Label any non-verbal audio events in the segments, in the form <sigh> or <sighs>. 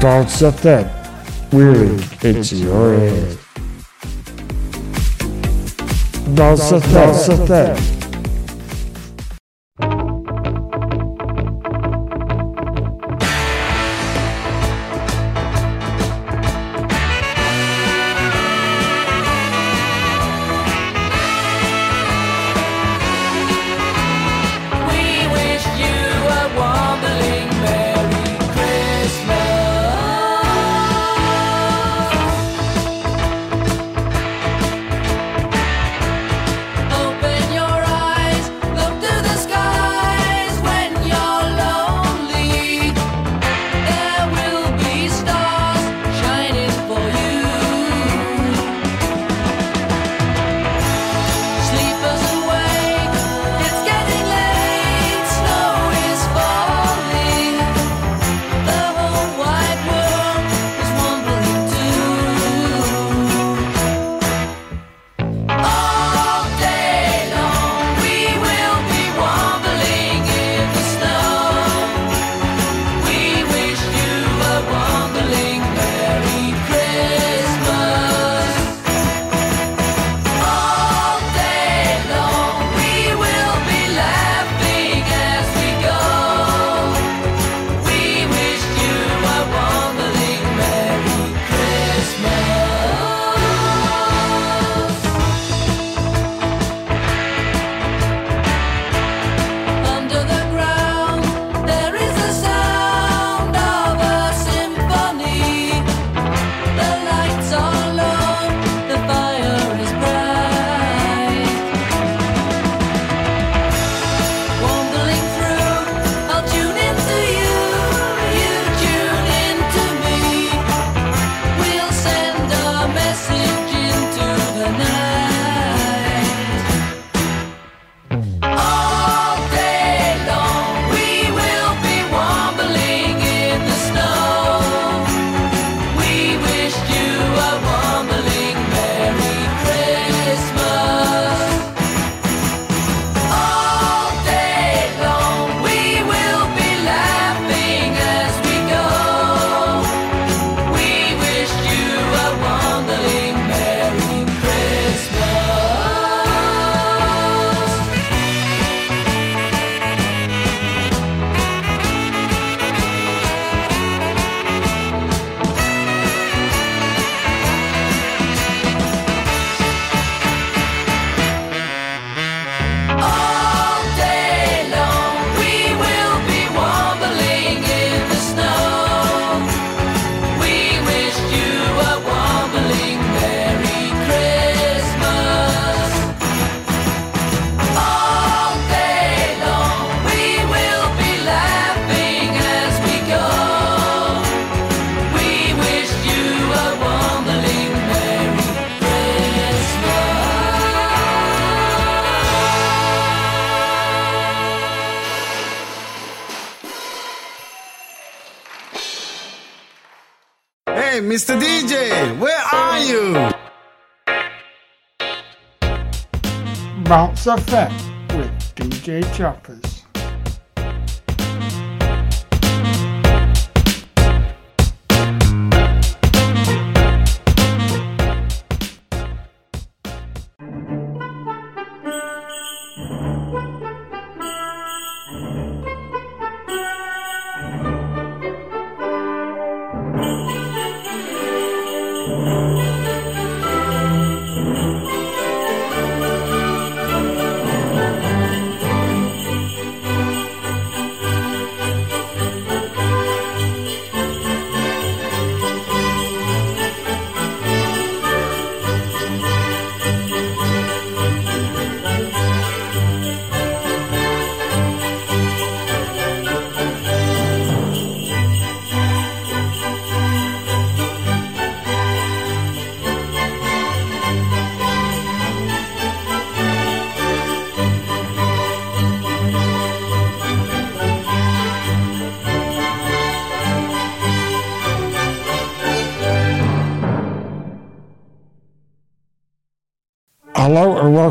Bounce FM. We're into your head. Bounce FM. Bounce FM. Effect with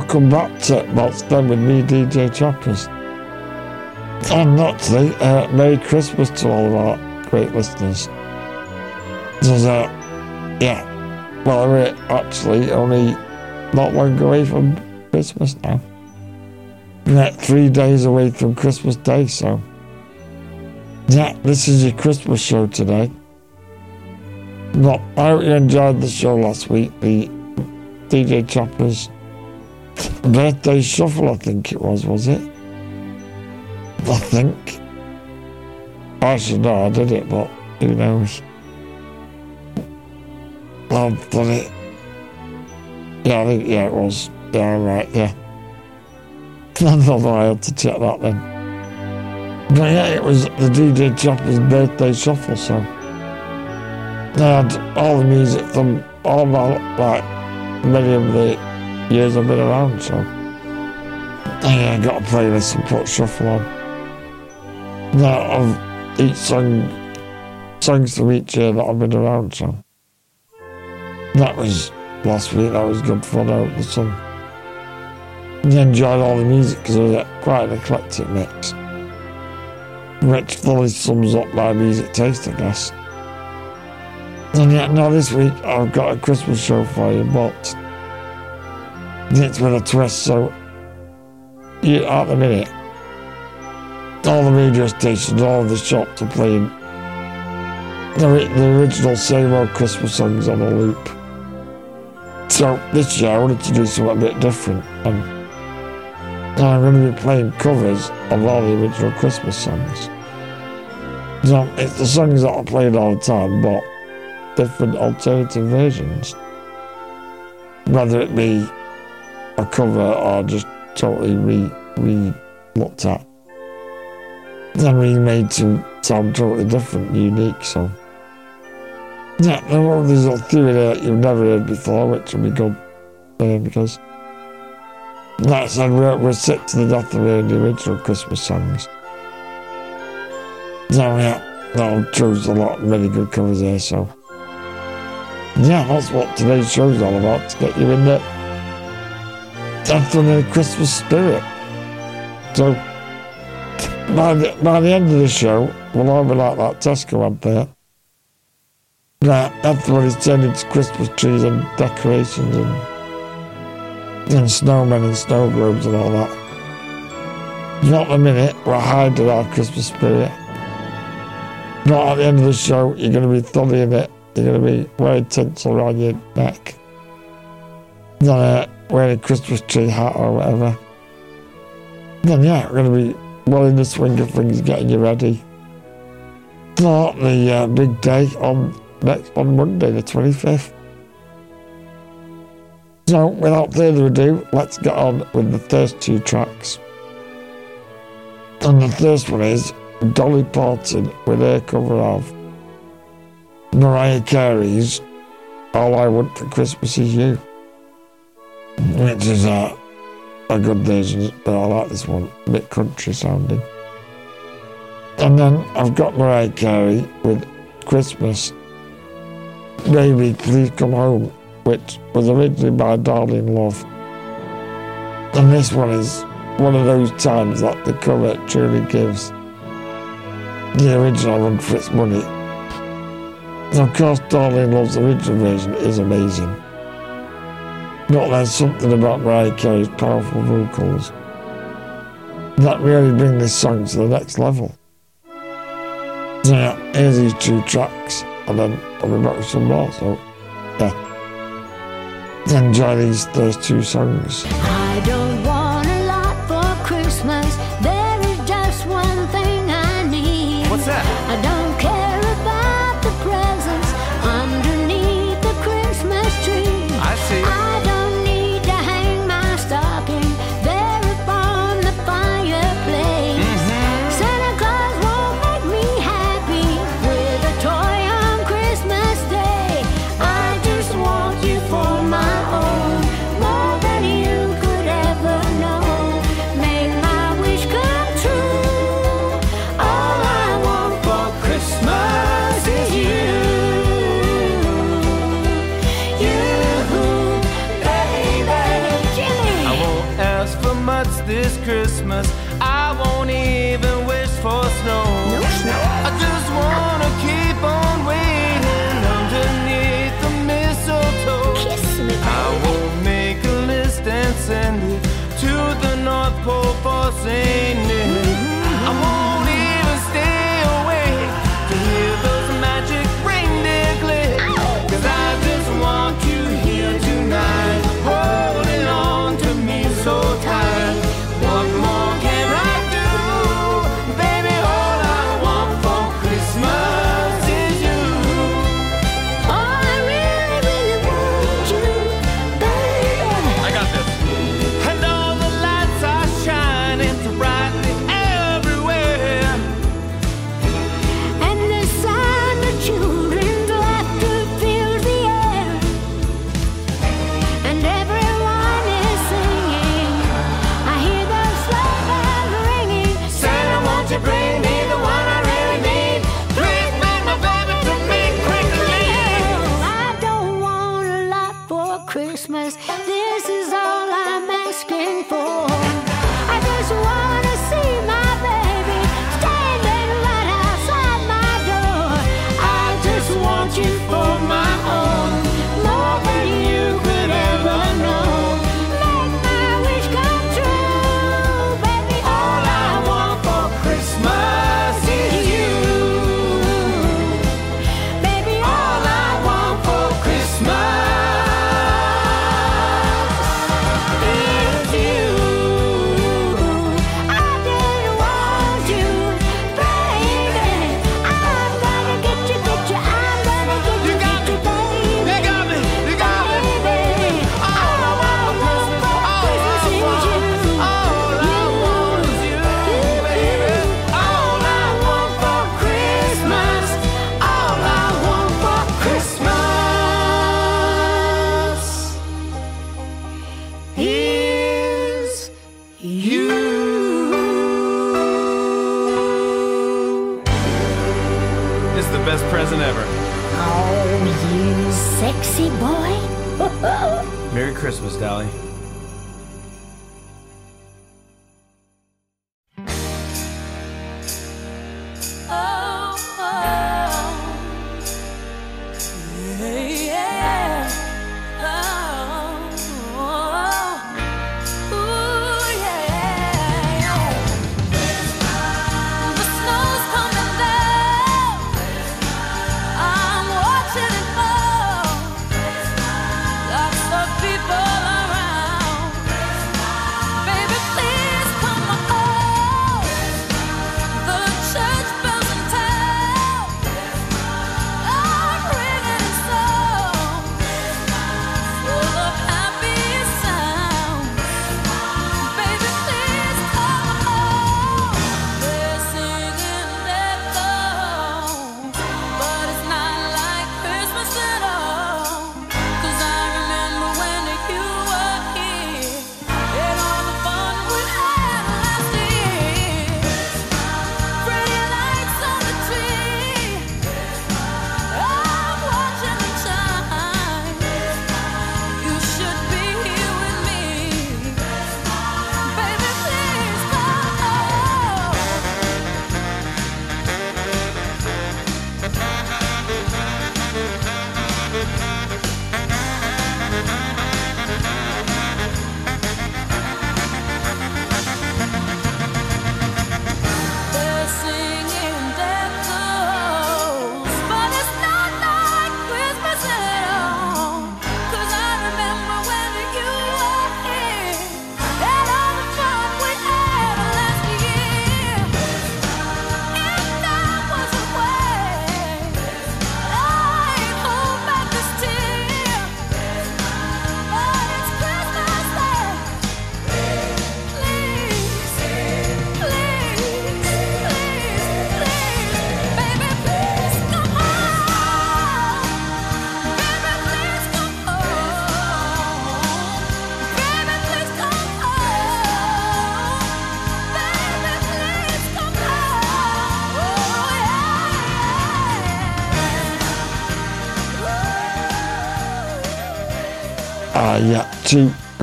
welcome back to What's Done with me, DJ Chappers. And naturally, uh, Merry Christmas to all of our great listeners. Yeah. Well, we're actually only not long away from Christmas now. We're three days away from Christmas Day, so. Yeah, this is your Christmas show today. Well, I hope you enjoyed the show last week, the DJ Chapper's birthday shuffle, I think it was, was it? I think. I should know I did it, but who knows? I've done it. Yeah, I think, yeah, it was. Yeah, right, yeah. I thought I had to check that then. But yeah, it was the DJ Chapper's birthday shuffle so. They had all the music from all my, like, many of the years I've been around, so. I uh, got a playlist and put shuffle on. Now, of each song, songs from each year that I've been around, so. That was last week, that was good fun out the sun. I enjoyed all the music because it was quite an eclectic mix which fully sums up my music taste, I guess. And yet now this week I've got a Christmas show for you, but it's with a twist, so you, at the minute, all the radio stations, all the shops are playing the, the original same old Christmas songs on a loop. So this year I wanted to do something a bit different, and I'm going to be playing covers of all the original Christmas songs. So it's the songs that I played all the time, but different alternative versions. Whether it be a cover or just totally re re looked at. Then remade to sound totally different, unique, so. Yeah, there's a theory that you've never heard before, which will be good uh, because I said, we're, we're sick to the death of the original Christmas songs. So yeah, I chose a lot, many good covers there, so. Yeah, that's what today's show's all about, to get you in the death of the Christmas spirit. So, by the, by the end of the show, we'll all be like that Tesco up there. Right, everybody's turned into Christmas trees and decorations and and snowmen and snow globes and all that. Not a minute, we're hiding our Christmas spirit. Not at the end of the show, you're going to be thudding it. You're going to be wearing tinsel around your neck. Uh, wearing a Christmas tree hat or whatever. Then yeah, we're going to be well in the swing of things, getting you ready. For the uh, big day on next on Monday, the 25th. So, without further ado, let's get on with the first two tracks. And the first one is Dolly Parton with her cover of Mariah Carey's All I Want for Christmas Is You, which is a, a good version, but I like this one, a bit country sounding. And then I've got Mariah Carey with Christmas. Baby, please come home which was originally by Darlene Love. And this one is one of those times that the cover truly gives the original one for its money. And of course, Darlene Love's original version is amazing. But there's something about Ray Kay's powerful vocals that really bring this song to the next level. So yeah, here's these two tracks, and then I'll be back with some more. So, yeah enjoy these those two songs. Merry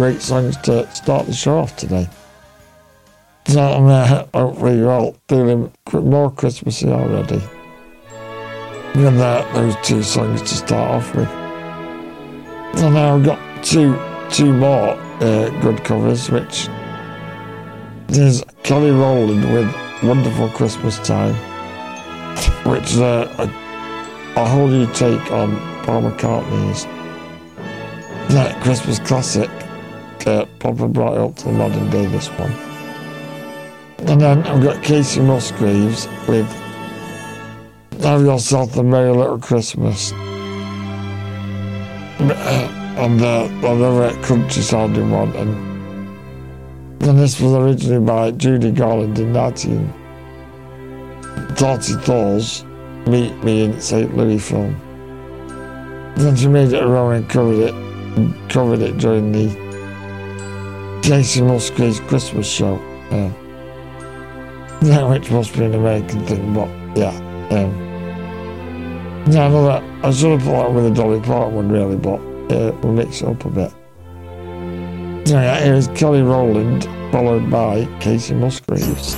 great songs to start the show off today. So I'm uh, hopefully you're all feeling more Christmassy already. And uh, those two songs to start off with. So now I've got two two more uh, good covers, which is Kelly Rowland with Wonderful Christmas Time, which is a, a, a whole new take on Paul McCartney's that Christmas classic. Uh, Papa brought up to the modern day, this one. And then I've got Kacey Musgraves with Have Yourself a Merry Little Christmas. Uh, and uh, another country sounding one. And, this was originally by Judy Garland in 1934's Meet Me in St. Louis film. Then she made it own and covered it covered it during the Jason Musgrave's Christmas show. Yeah. Yeah, which must be an American thing, but yeah. Um, yeah, I know that. I should have put that with the Dolly Parton one, really, but uh, we'll mix it up a bit. Yeah, here's Kelly Rowland, followed by Kacey Musgraves.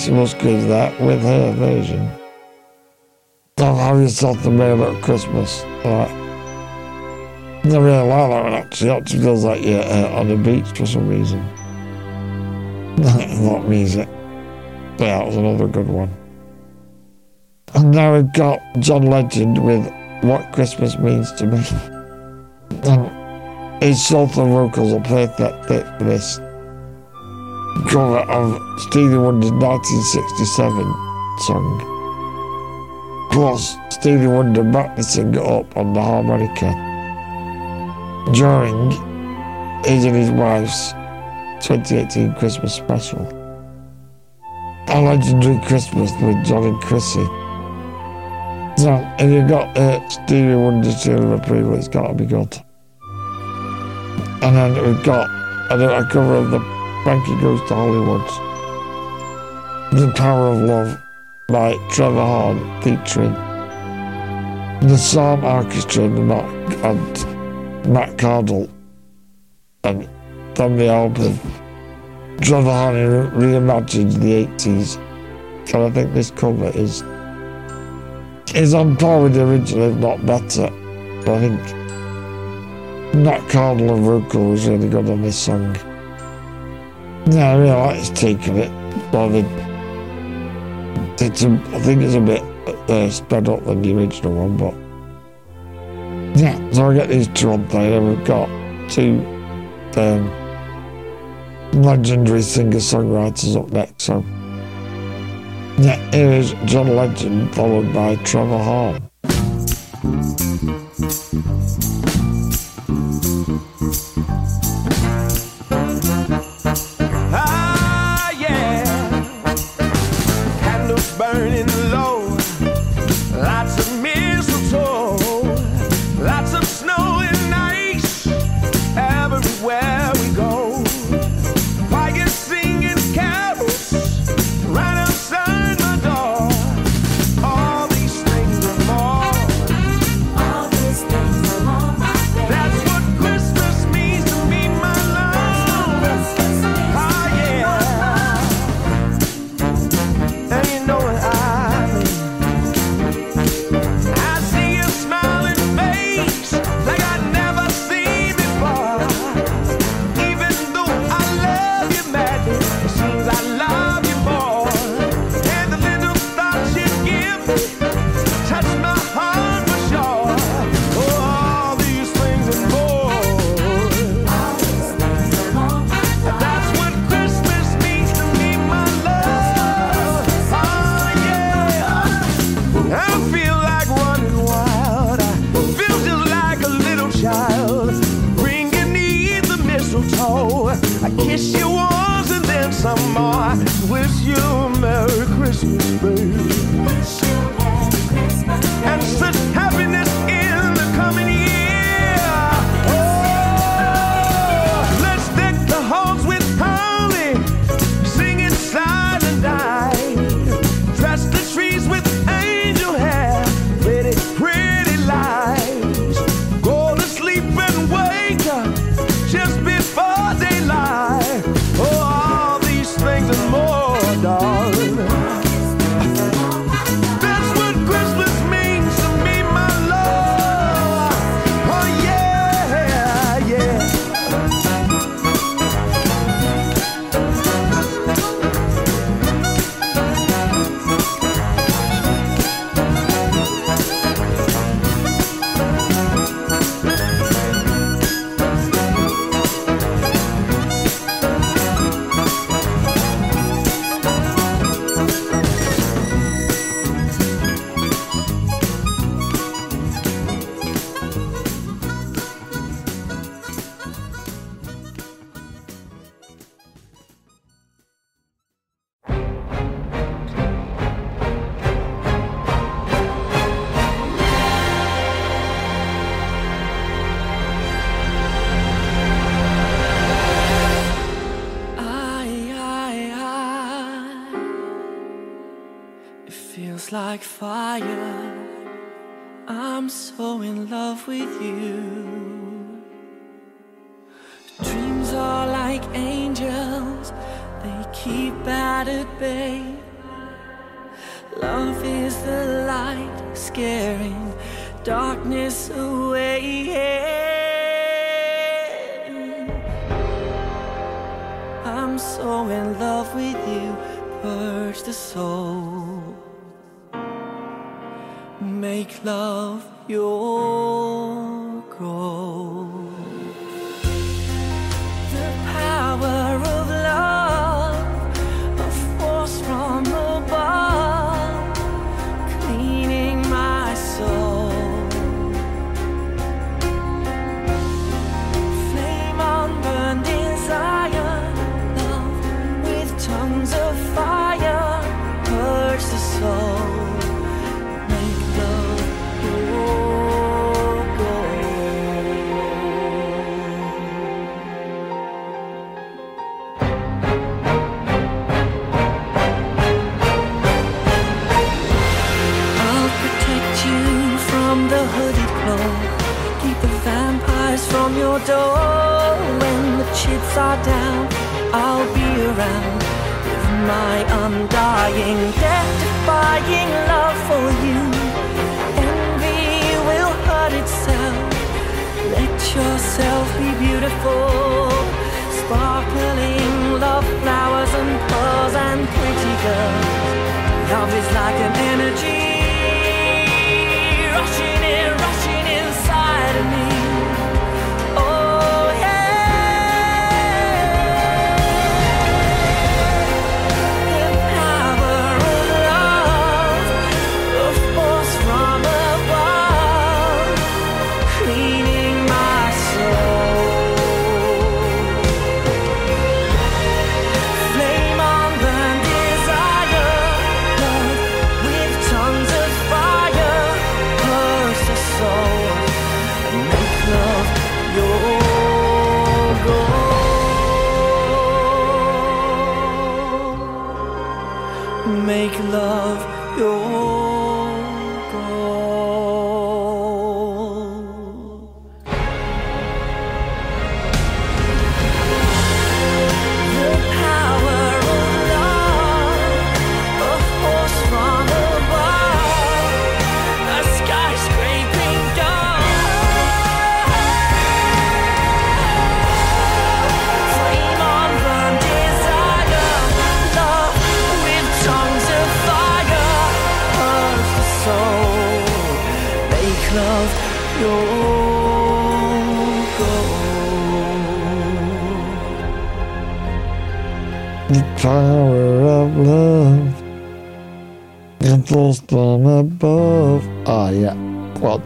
Kacey Musgraves that with her version. Don't have yourself a merry little Christmas. Right. Never really like that one. Actually feels like you're uh, on the beach for some reason. <laughs> Not music. But yeah, that was another good one. And now we've got John Legend with What Christmas Means to Me. <laughs> And his soulful vocals are perfect fit for this cover of Stevie Wonder's 1967 song. Plus, Stevie Wonder backed the singer up on the harmonica during his and his wife's 2018 Christmas special. A legendary Christmas with John and Chrissy. So, if you've got uh, Stevie Wonder's Seal of Approval, it's got to be good. And then we've got a cover of the Frankie Goes to Hollywood. The Power of Love by Trevor Horn featuring the Sarm Orchestra and Matt, and Matt Cardle. And from the album, Trevor Horn reimagined the 80s. And I think this cover is is on par with the original, if not better. But I think Matt Cardle and Rukel was really good on this song. Yeah, I really like his take on it. The, it's a, I think it's a bit uh, sped up than the original one, but yeah. So I get these on there. We've got two um, legendary singer-songwriters up next. So yeah, here is John Legend, followed by Trevor Horn. Baby.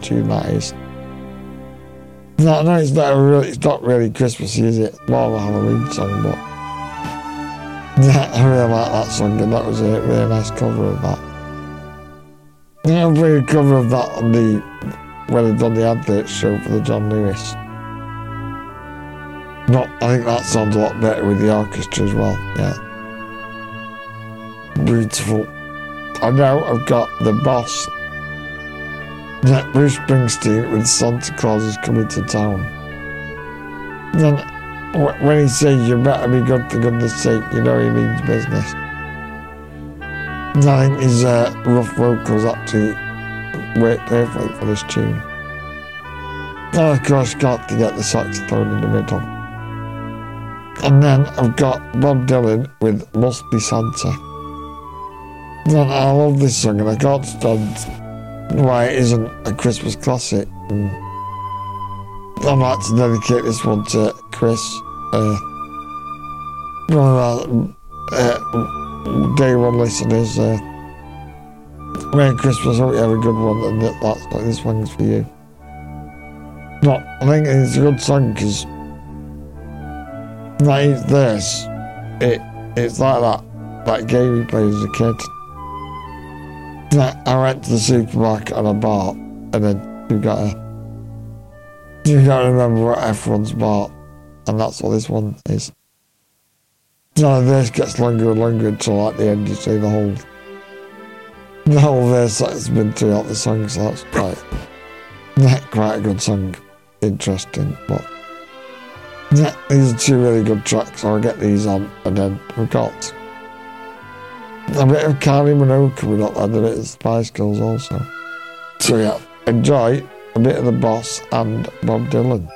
Tune that is. No, no, it's not really, it's not really Christmassy, is it? More of a Halloween song, but. <laughs> Yeah, I really like that song, and that was a really nice cover of that. Yeah, made a cover of that on the. when I done the advert show for the John Lewis. Not, I think that sounds a lot better with the orchestra as well, yeah. Beautiful. I know I've got the boss. Yeah, Bruce Springsteen with Santa Claus is coming to town. Then when he says you better be good for goodness sake, you know he means business. I think his uh, rough vocals actually work perfect for this tune. And of course, got to get the saxophone in the middle. And then I've got Bob Dylan with Must Be Santa. Then I love this song and I can't stand why it isn't a Christmas classic. I'd like to dedicate this one to Chris. Uh, one of our uh, day one listeners. Uh, Merry Christmas, hope you have a good one and that, that's like this one's for you. No, I think it's a good song because like this, it it's like that that game we played as a kid. I went to the supermarket and I bought, and then you gotta you gotta remember what everyone's bought, and that's what this one is. So verse gets longer and longer until at the end you see the whole the whole verse that's been throughout the song, so that's quite quite a good song. Interesting, but yeah, these are two really good tracks. I'll get these on, and then we've got a bit of Kylie Minogue coming up, a bit of Spice Girls also. So yeah, enjoy a bit of the Boss and Bob Dylan.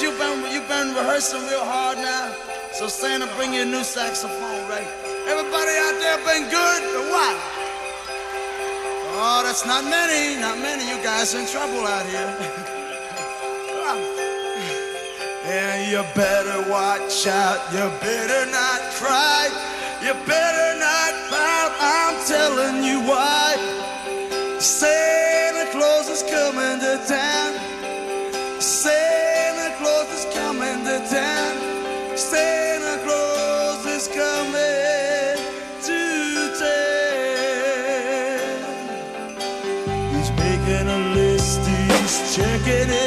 You've been you've been rehearsing real hard now, so Santa bring you a new saxophone, right? Everybody out there been good or what? Oh, that's not many, not many. You guys in trouble out here. <laughs> Yeah, you better watch out. You better not cry. You better not fight. I'm telling you why. Santa Claus is coming to town. check it in.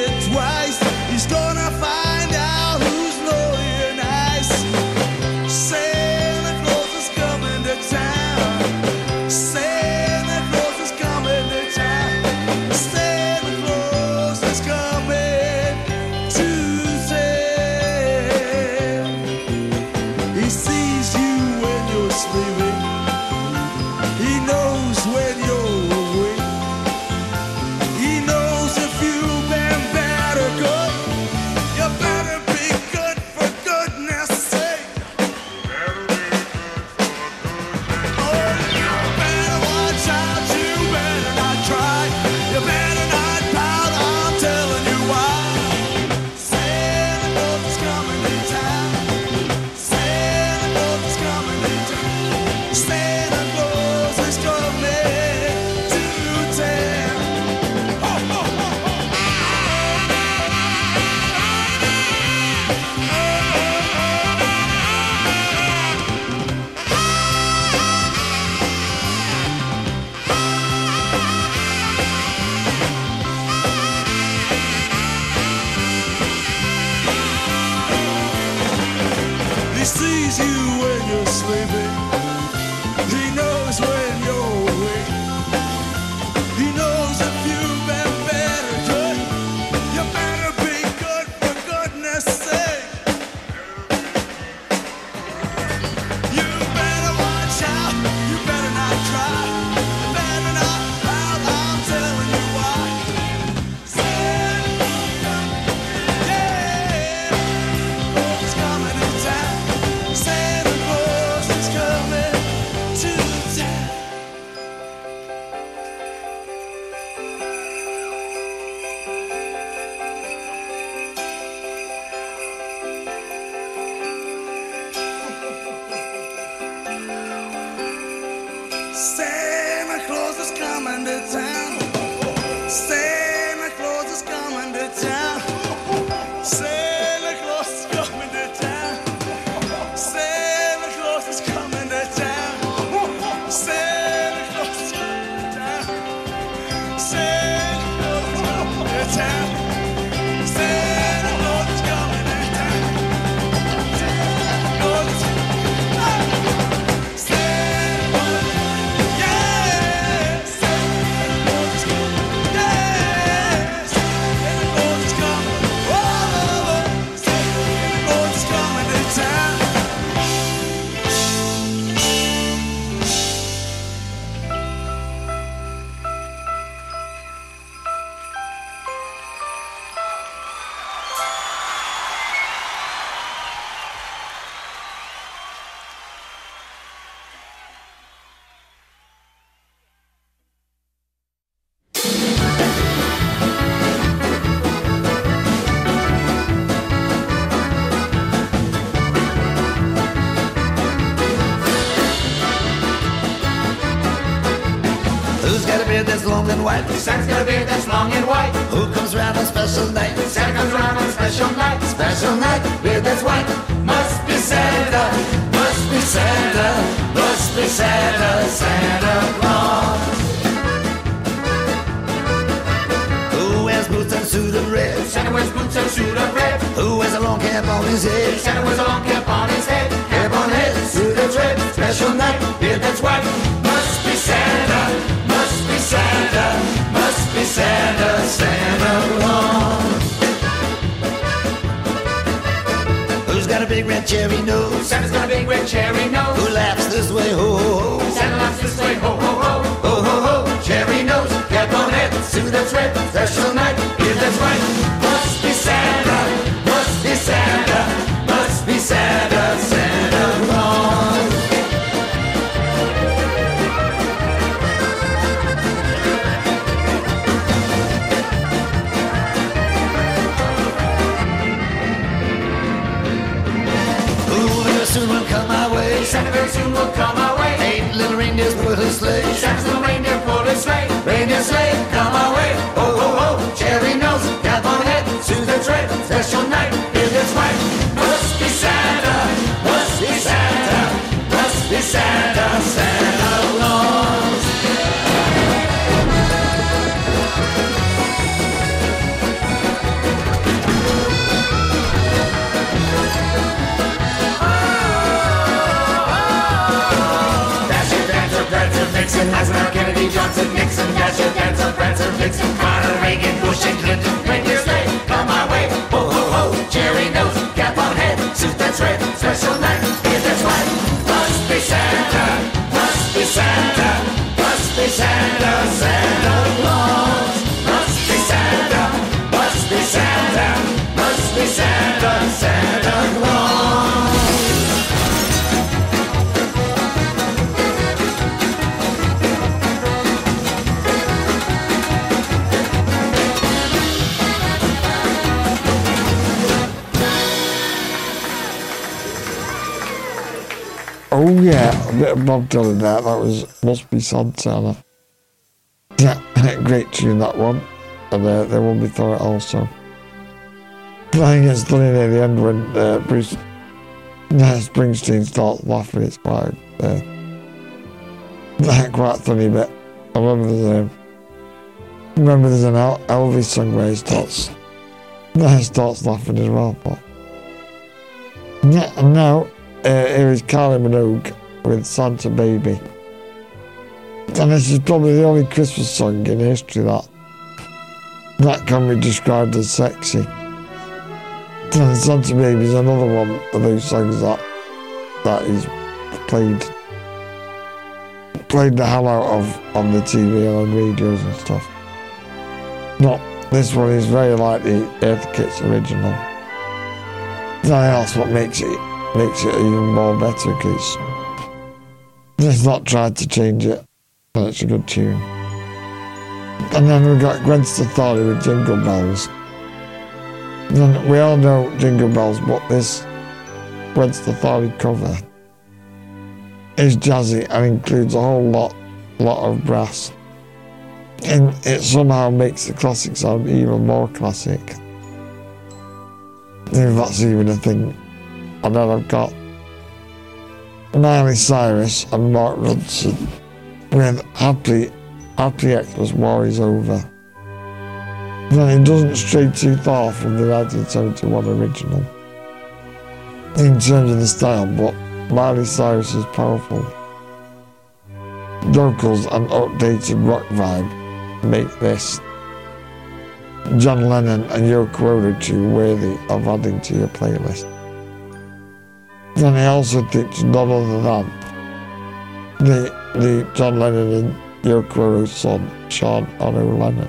Must be Santa, must be Santa, must be Santa, Santa. Who's got a big red cherry nose? Santa's got a big red cherry nose. Who laughs this way? Ho ho ho. Santa laughs this way, ho ho ho, ho ho ho. Cherry nose, cap on head, suit that's red. Special night, Vixen, Eisenhower, Kennedy, Johnson, Nixon, Dasher, Dancer, Prancer, Vixen, Carter, Reagan, Bush, and Clinton, reindeer sleigh, come our way, ho ho ho, cherry nose, cap on head, suit that's red, special night, beard that's white, must be Santa, must be Santa, must be Santa, Santa Claus, must be Santa, must be Santa, must be Santa, Santa Claus. Yeah, a bit of Bob Dylan there. That was Must Be Santana. Yeah, <laughs> great tune that one. And uh, there will be Thor also. I think it's funny near the end when uh, Bruce uh, Springsteen starts laughing. It's quite uh, quite funny bit. I remember there's a remember there's an El- Elvis song where he starts uh, starts laughing as well. But yeah, now Uh, here is Kylie Minogue with Santa Baby. And this is probably the only Christmas song in history that that can be described as sexy. And Santa Baby is another one of those songs that that is played played the hell out of on the TV and on radios and stuff. Not this one is very like the Eartha Kitt's original. Else what makes it makes it even more better because they've not tried to change it, and it's a good tune. And then we've got Gwen Stefani with Jingle Bells. And we all know Jingle Bells, but this Gwen Stefani cover is jazzy and includes a whole lot, lot of brass. And it somehow makes the classic sound even more classic. If that's even a thing. And then I've got Miley Cyrus and Mark Ronson with Happy, Happy Xmas War is Over. Then it doesn't stray too far from the 1971 original in terms of the style, but Miley Cyrus is powerful. Vocals and updated rock vibe make this John Lennon and Yoko Ono tune worthy of adding to your playlist. Then he also none other than the, the John Lennon and Ono's son, Sean Ono Lennon.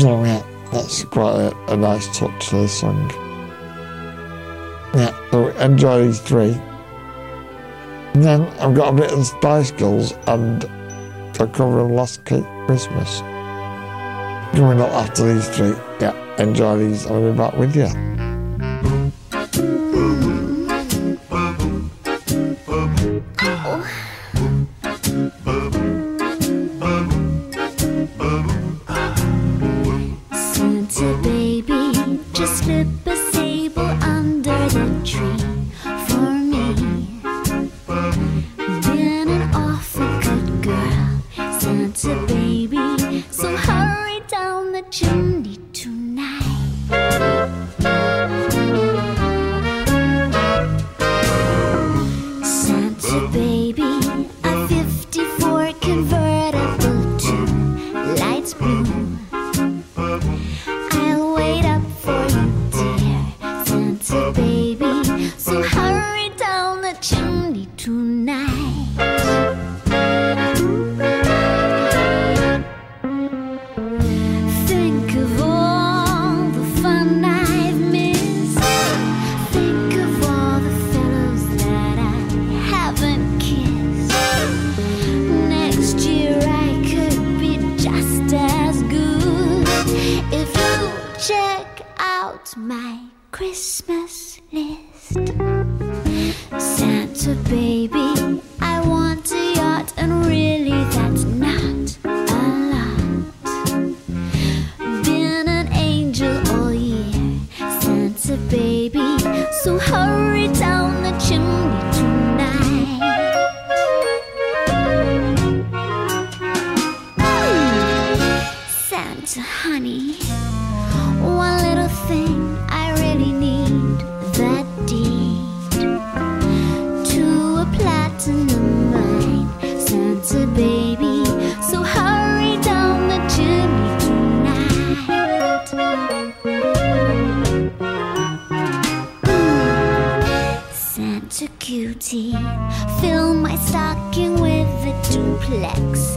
So yeah, that's quite a, a nice touch to this song. Yeah, so enjoy these three. And then I've got a bit of the Spice Girls and a cover of Last Cake Christmas. Coming up after these three. Yeah, enjoy these. I'll be back with you. Santa baby. So hurry down the chimney tonight. Santa cutie, fill my stocking with a duplex.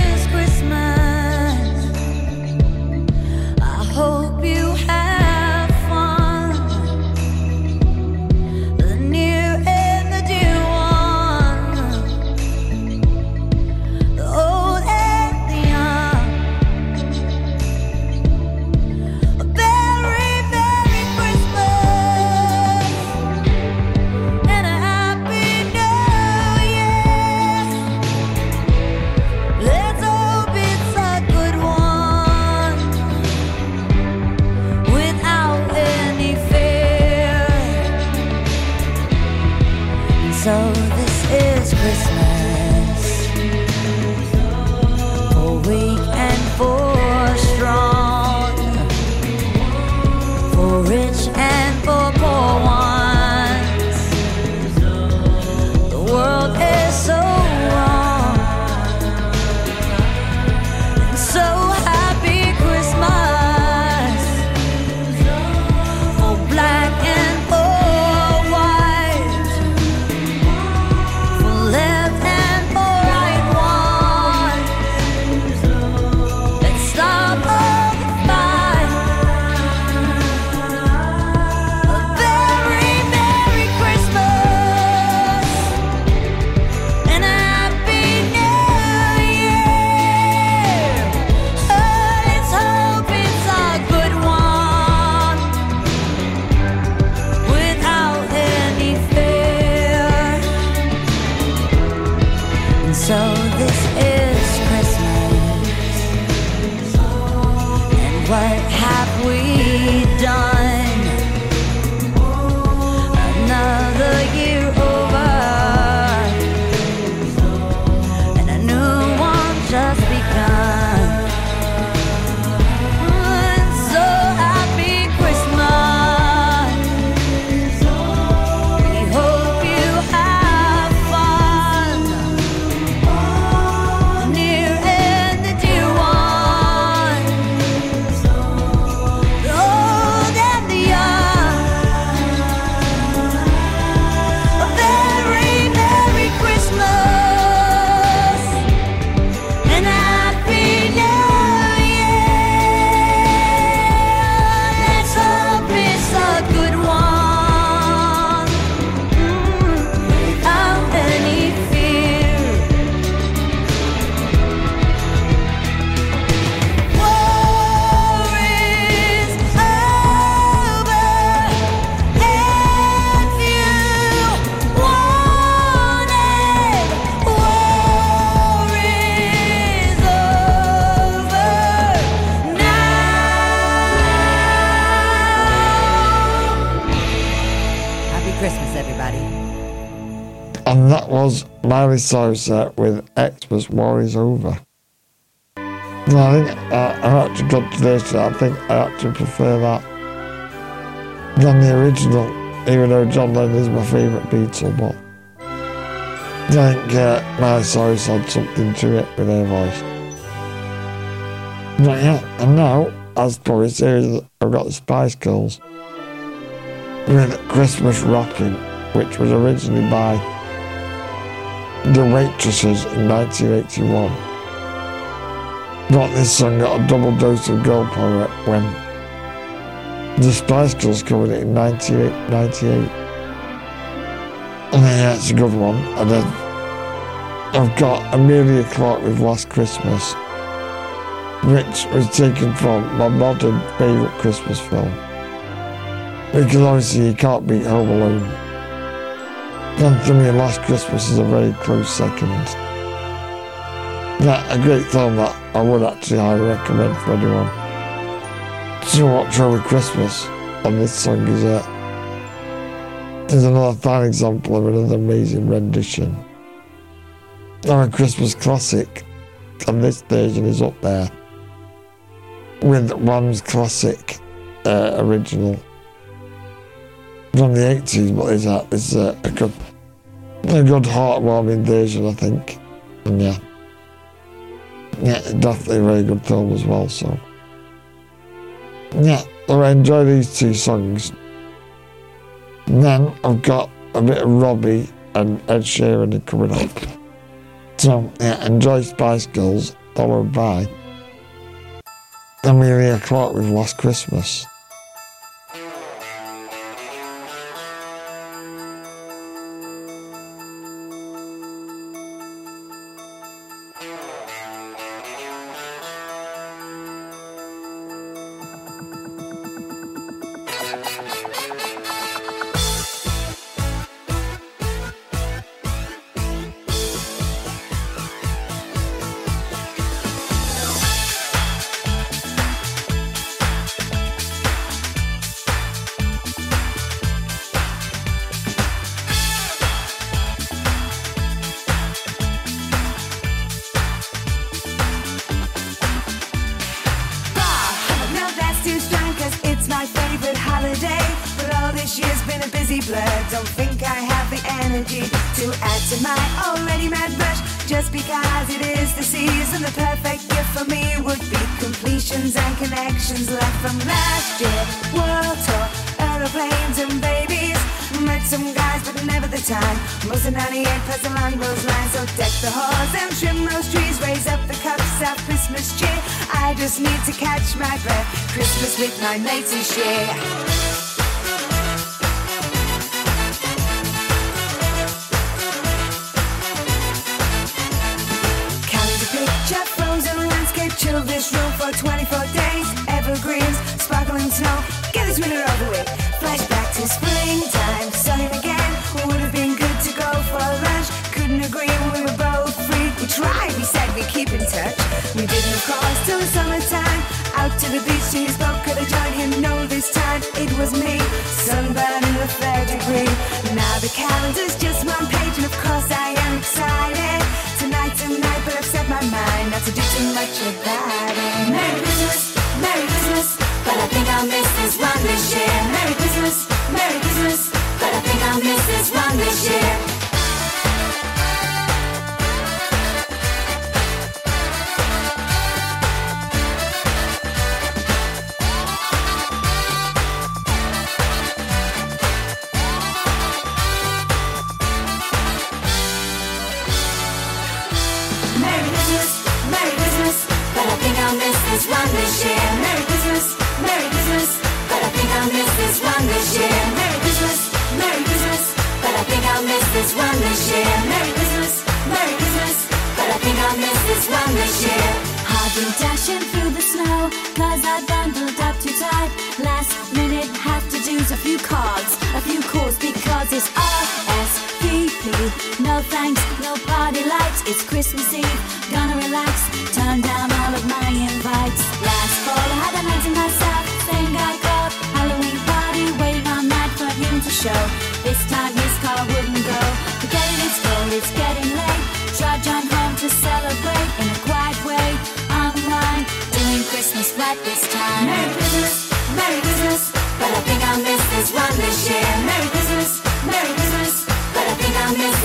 Was Cyrus there with Xmas War is Over. I think uh, I actually got to this, I think I actually prefer that than the original, even though John Lennon is my favourite Beatle, but I think uh, Miley Cyrus had something to it with her voice. But yeah, and now, as promised, series, I've got the Spice Girls with Christmas Wrappin', which was originally by the Waitresses in 1981. But this song got a double dose of girl power when the Spice Girls covered it in 1998. And then yeah, it's a good one. And then I've got Emilia Clarke with Last Christmas, which was taken from my modern favourite Christmas film. Because obviously you can't beat Home Alone. And to me, Last Christmas is a very close second. Yeah, a great film that I would actually highly recommend for anyone to watch over Christmas. And this song is a, There's another fine example of another amazing rendition. Or a Christmas classic. And this version is up there with Wham's classic uh, original from the 80s, but is that is a good, a good heartwarming occasion, I think. And yeah. Yeah, definitely a very good film as well, so. Yeah, I enjoy these two songs. And then I've got a bit of Robbie and Ed Sheeran coming up. So, yeah, enjoy Spice Girls, followed by Emilia Clarke with Last Christmas.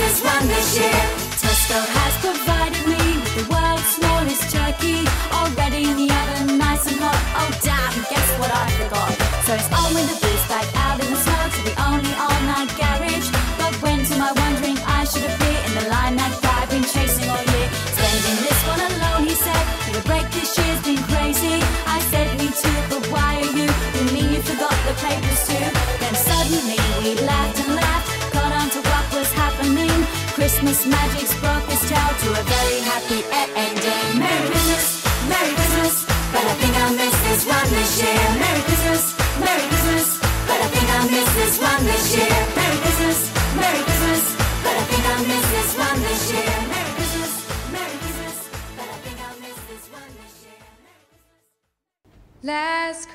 is one this year. Tesco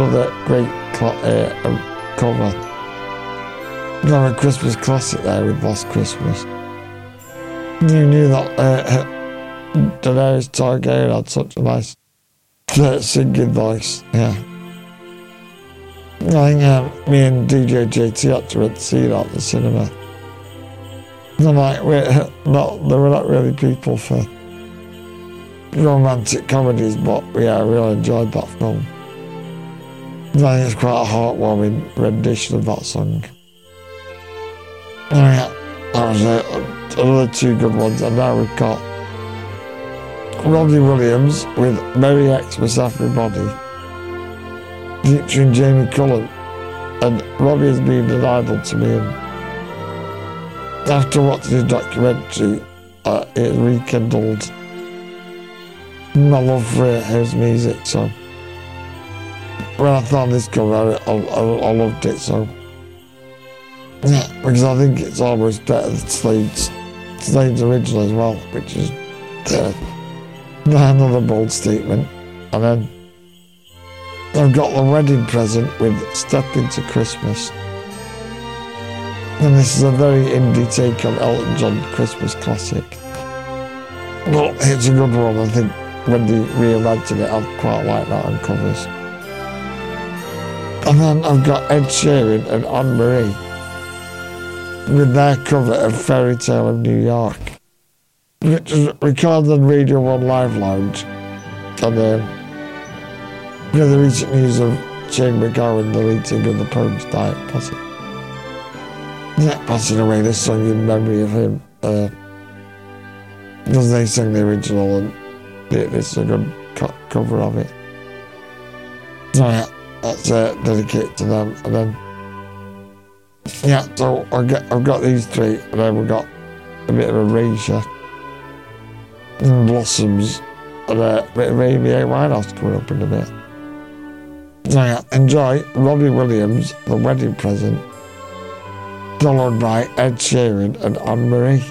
Another great cl- uh, um, cover. Another Christmas classic there with Last Christmas. You knew that uh, <laughs> Daenerys Targaryen had such a nice uh, singing voice, yeah. I think um, me and DJ JT had to see that at the cinema. I'm like, we're <laughs> not, they were not really people for romantic comedies, but yeah, I really enjoyed that film. I it's quite a heartwarming rendition of that song. Oh that was it. Another two good ones, and now we've got Robbie Williams with Merry Xmas Everybody, featuring Jamie Cullum, and Robbie has been an idol to me. And after watching his documentary, uh, it rekindled my love for his music. So when I found this cover, I, I, I loved it. So yeah, because I think it's almost better than Slade's Slade's original as well, which is uh, another bold statement. And then I've got the wedding present with Step Into Christmas. And this is a very indie take on Elton John Christmas classic. But it's a good one, I think when they reimagined it, I quite like that on covers. And then I've got Ed Sheeran and Anne Marie with their cover of Fairy Tale of New York, which is recorded on Radio 1 Live Lounge. And um, with the recent news of Shane MacGowan, the of the Pogues, died, passing, yeah, passing away, this song in memory of him. Uh, because they sang the original and this is a good co- cover of it. So yeah, that's uh, dedicated to them. And then, yeah, so I get, I've got these three, and then we've got a bit of Erasure, and Blossoms, and a bit of Amy A. Winehouse coming up in a bit. So yeah, enjoy Robbie Williams, The Wedding Present, followed by Ed Sheeran and Anne Marie.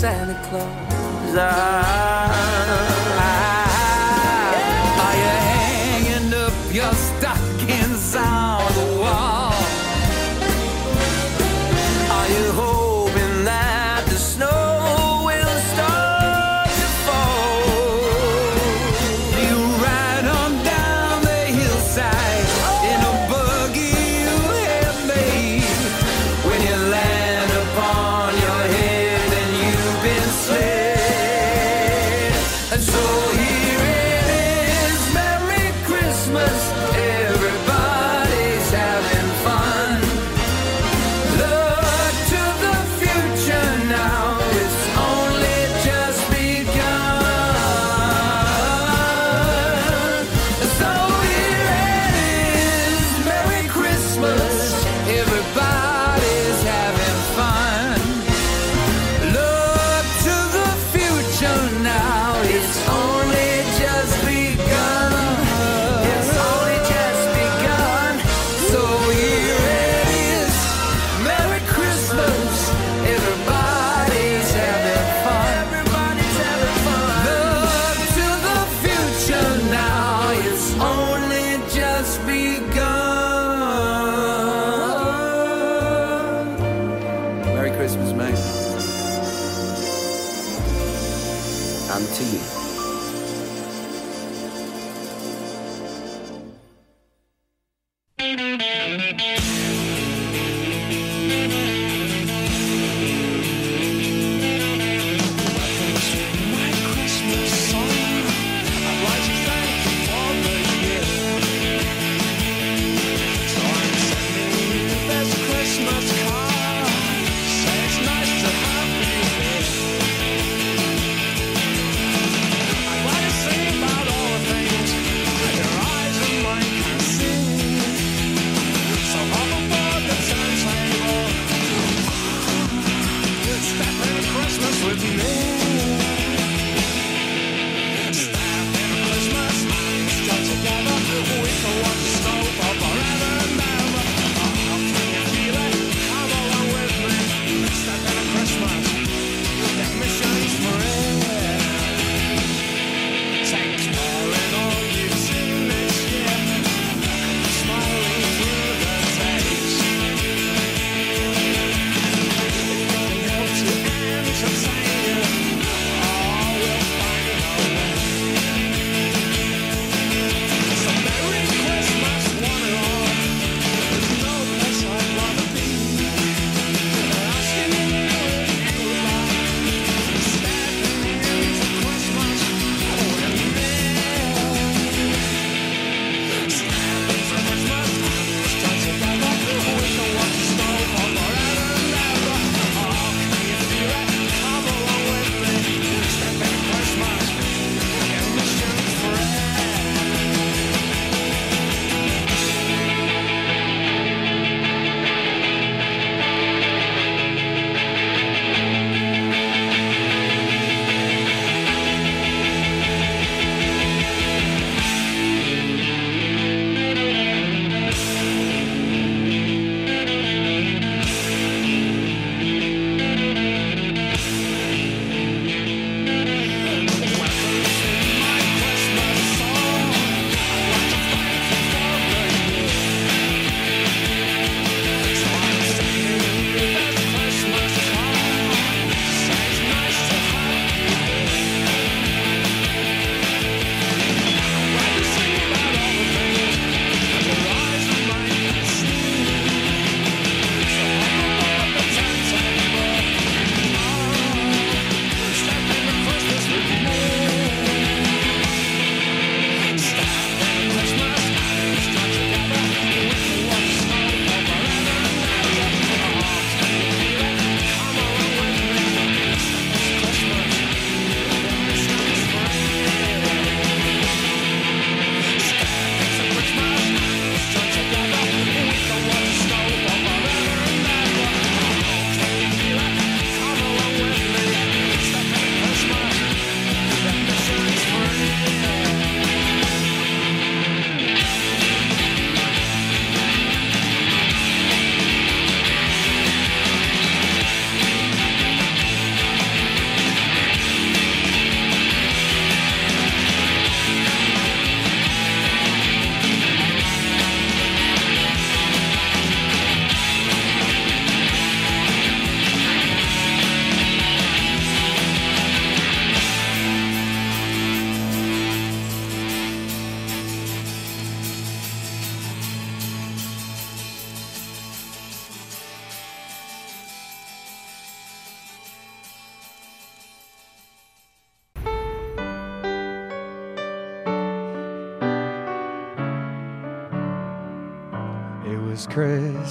Santa Claus? Are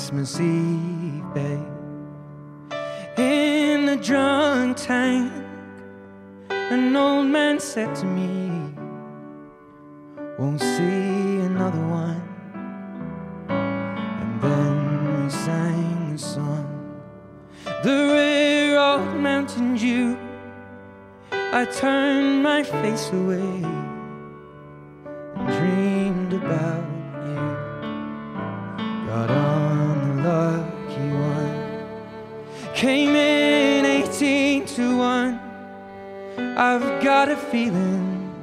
Christmas Eve, babe. In the drunk tank, an old man said to me, Won't see another one. And then we sang a song. The rare old mountain dew. I turned my face away I've got a feeling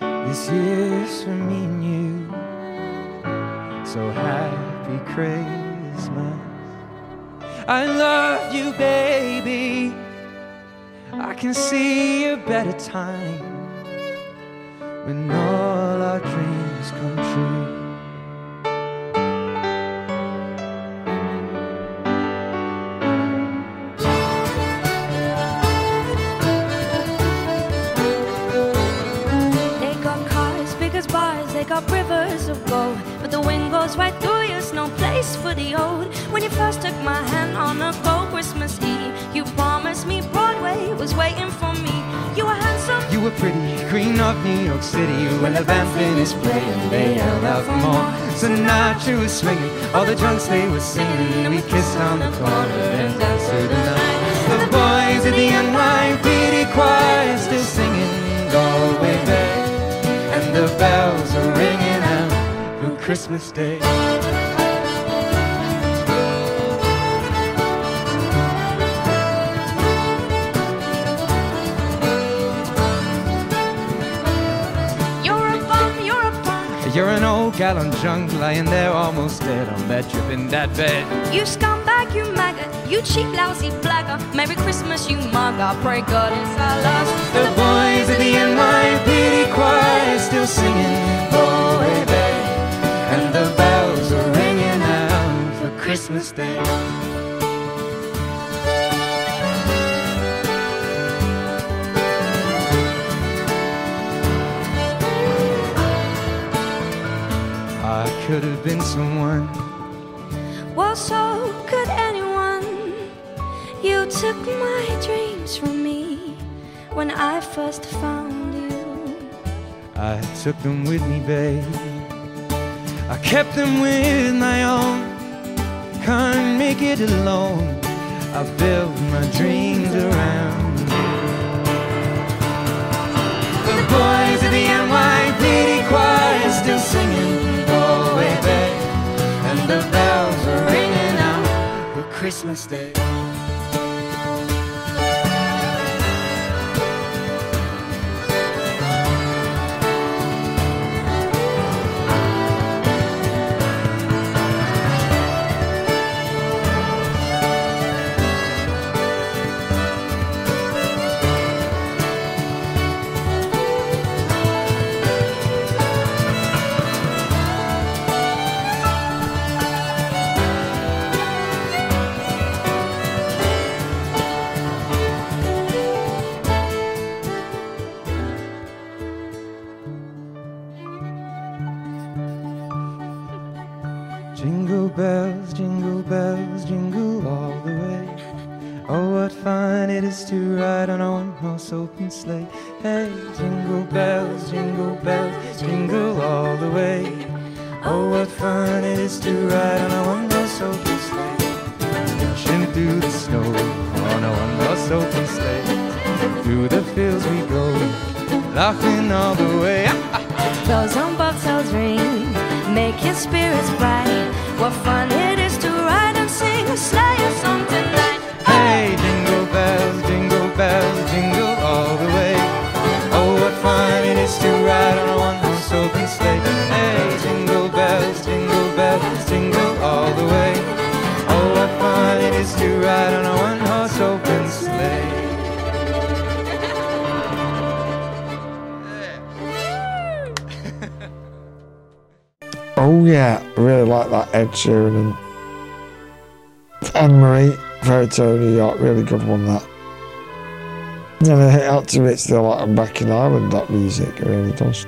this year's for me and you. So happy Christmas. I love you, baby. I can see a better time when all our dreams come true. They got rivers of gold. But the wind goes right through you, there's no place for the old. When you first took my hand on a cold Christmas Eve, you promised me Broadway was waiting for me. You were handsome, You were pretty, queen of New York City. When the band finished playing, they held out for more. Sinatra was swinging, all the drunks they were singing. And we kissed on the corner and danced through the night. The boys at the NYPD choir still singing Galway Bay. And the bells are ringing out for Christmas Day. you're a bum, you're a bum. You're an old gal on junk, lying there almost dead on that trip in that bed. You maggot, you cheap, lousy blagger. Merry Christmas, you mug. I pray God it's our last. The boys at the NYPD choir still singing Galway Bay, and the bells are ringing out for Christmas Day. I could have been someone. Took my dreams from me when I first found you. I took them with me, babe. I kept them with my own. Can't make it alone. I built my dreams around you. The boys of the NYPD choir still singing Galway Bay, and the bells are ringing out for Christmas Day. Bells, jingle bells, jingle all the way. Oh, what fun it is to ride on a one-horse open sleigh. Hey, jingle bells, jingle bells, jingle all the way. Oh, what fun it is to ride on a one-horse open sleigh. Dashing through the snow on a one-horse open sleigh. Through the fields we go, laughing all the way. Bells on bobtails ring, make your spirits bright. What fun it is to ride and sing a sleigh song tonight. Hey, jingle bells, jingle bells, jingle all the way. Oh, what fun it is to ride on a one-horse open sleigh. Hey, jingle bells, jingle bells, jingle all the way. Oh, what fun it is to ride on a one-horse open Oh yeah, I really like that Ed Sheeran and Anne Marie, Tale New York, really good one that. And it out to it's still like I'm back in Ireland, that music, it really does.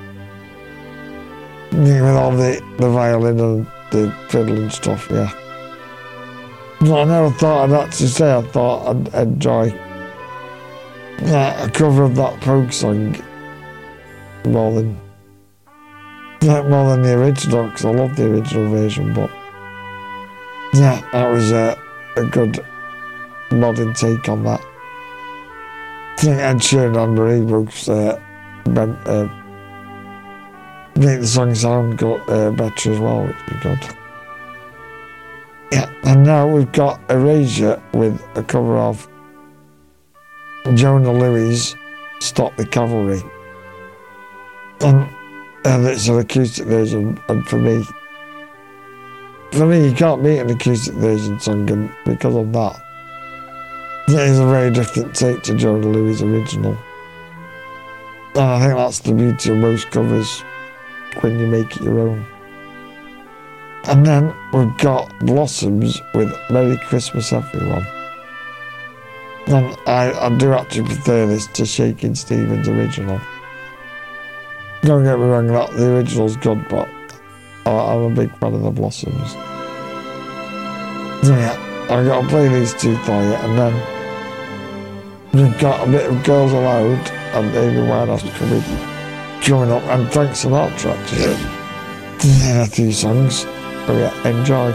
With all the, the violin and the fiddle and stuff, yeah. I never thought I'd actually say I thought I'd enjoy uh, a cover of that folk song more than like more than the original because I love the original version. But yeah, that was a, a good modern take on that. I think Ed Sheeran and Marie Brooks uh, ben, uh, make the song sound go, uh, better as well, which is good. Yeah, and now we've got Erasure with a cover of Jona Lewie's Stop the Cavalry. And, and it's an acoustic version, and for me, for me, you can't beat an acoustic version and because of that, it is a very different take to Jona Lewie's original. And I think that's the beauty of most covers when you make it your own. And then we've got Blossoms with Merry Christmas Everyone. And I, I do actually prefer this to Shaking Stevens' original. Don't get me wrong, that the original's good, but I'm a big fan of the Blossoms. So yeah, I've got to play these two for you, and then we've got a bit of Girls Aloud and Amy Winehouse coming, coming up, and Frank Sinatra actually. Yeah, a few songs. So yeah, enjoy.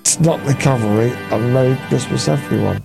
It's not the cavalry, and Merry Christmas everyone.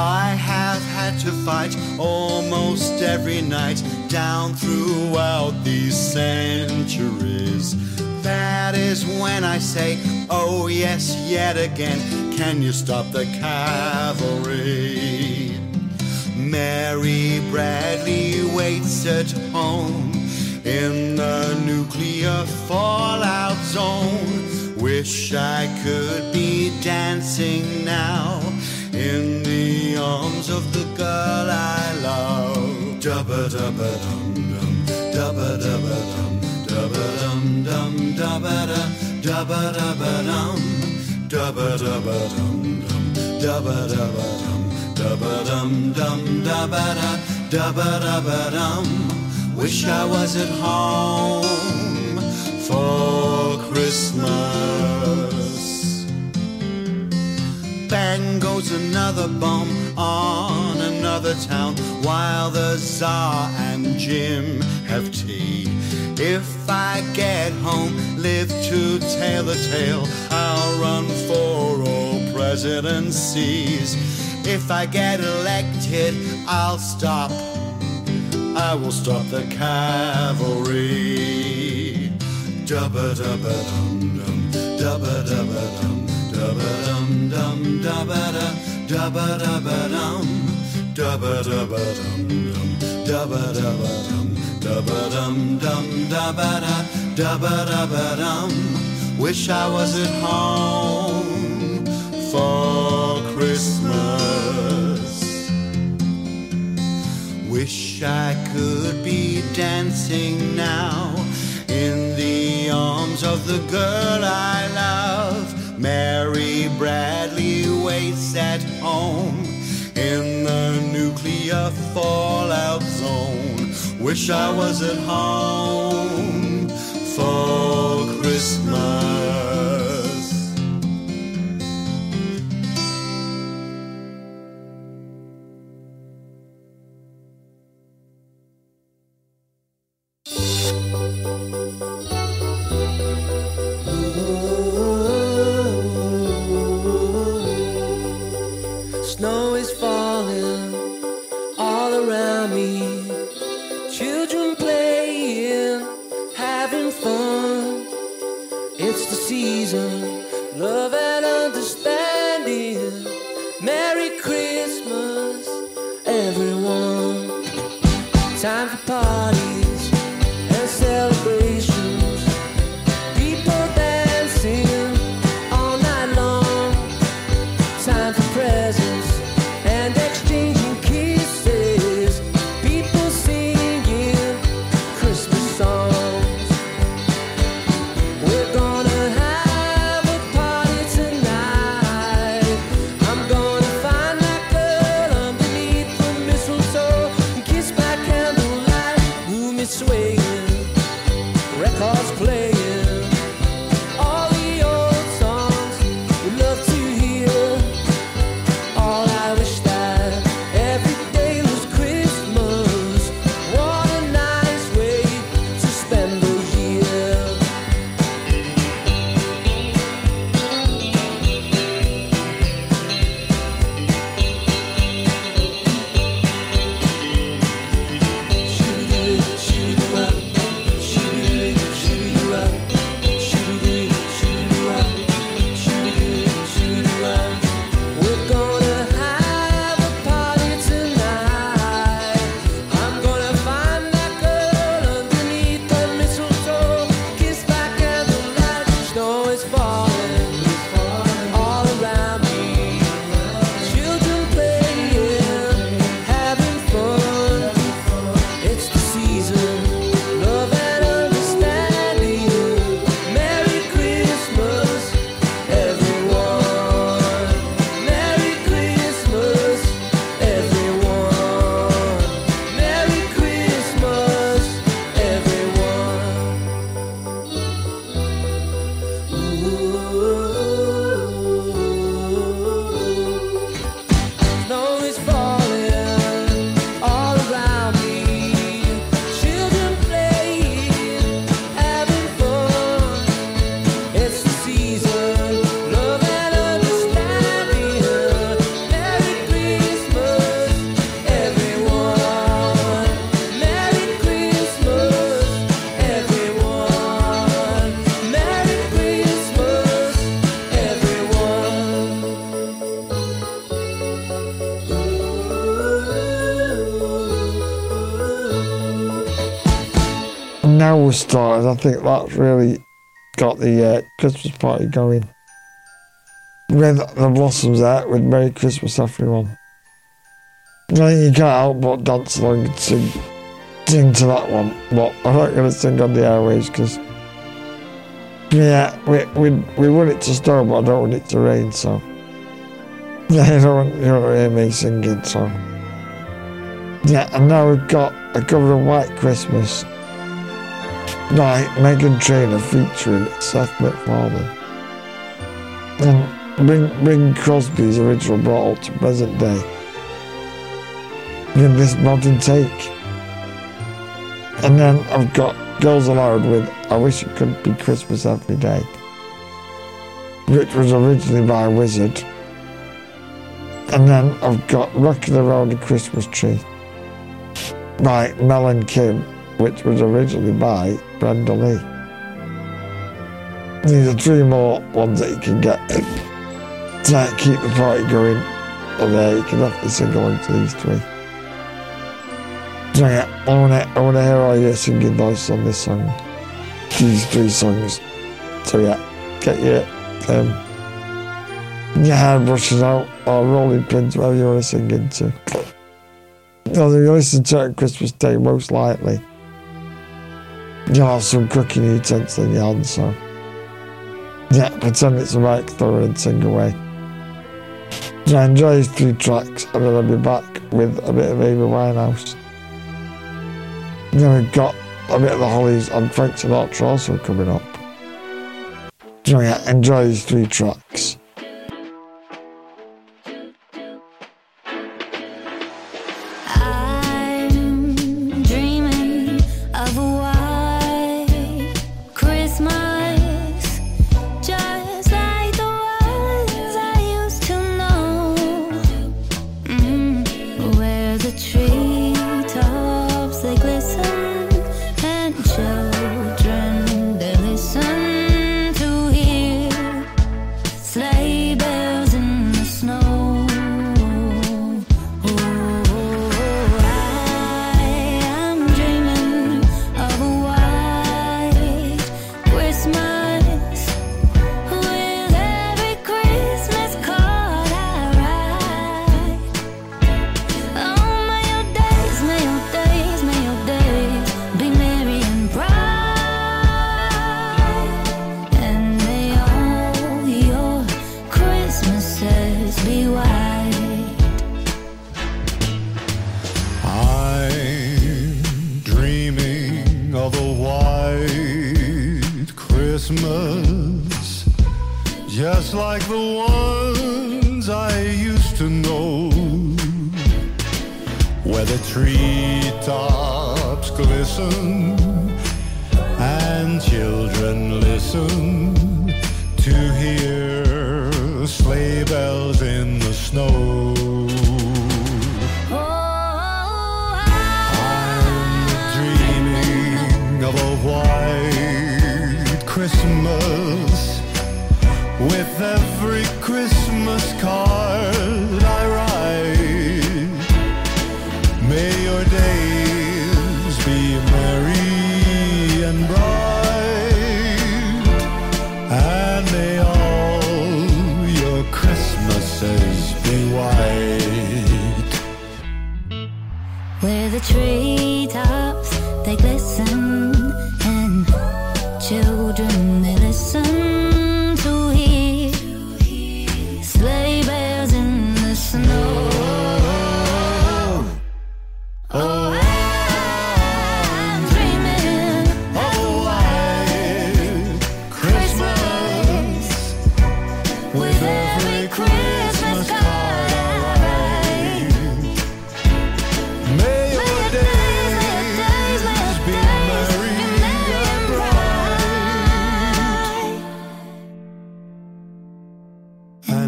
I have had to fight almost every night down throughout these centuries. That is when I say, oh yes, yet again, can you stop the cavalry? Mary Bradley waits at home in the nuclear fallout zone. Wish I could be dancing now in the arms of the girl I love. Dubba dubba dum dum, dubba dubba dum, dubba dum dum, dubba da, dubba dubba dum, dubba dubba dum dum, dubba dubba dum, dubba dum dum, dubba da, dubba dubba dum. Wish I was at home for Christmas. Bang goes another bomb on another town while the Tsar and Jim have tea. If I get home, live to tell the tale, I'll run for all presidencies. If I get elected, I'll stop. I will stop the cavalry. Dubba dubba dum dum, dum dum, dubba da, dubba dubba dum, dubba dubba dum dum, dubba dubba dum, dubba dum dum, dubba da, dubba dubba dum. Wish I was at home for Christmas. Wish I could be dancing now in the arms of the girl I love. Mary Bradley waits at home in the nuclear fallout zone. Wish I was at home for Christmas. Started. I think that's really got the uh, Christmas party going. With the Blossoms out with Merry Christmas Everyone. I think you can't help but dance along and sing, sing to that one. But I'm not going to sing on the airwaves because, yeah, we, we, we want it to snow, but I don't want it to rain, so. <laughs> Yeah, you don't, you don't hear me singing, so. Yeah, and now we've got a cover of White Christmas by Meghan Trainor featuring Seth MacFarlane. And Bing Crosby's original brought up to present day in this modern take. And then I've got Girls Aloud with I Wish It Could Be Christmas Every Day, which was originally by Wizzard. And then I've got Rocking Around the Christmas Tree by Mel and Kim, which was originally by Brenda Lee. These are three more ones that you can get to keep the party going. And there you can have to sing along to these three. So yeah, I wanna I wanna hear all your singing voice on this song. These three songs. So yeah, get your um your hairbrushes out or rolling pins, whatever you want to sing into. Although you listen to it on Christmas Day, most likely you'll some cooking utensils in hand, so yeah, pretend it's a mic thrower and sing away. So enjoy these three tracks, and then I'll be back with a bit of Amy Winehouse. Then we've got a bit of the Hollies and Frank Sinatra also coming up. Yeah, enjoy these three tracks.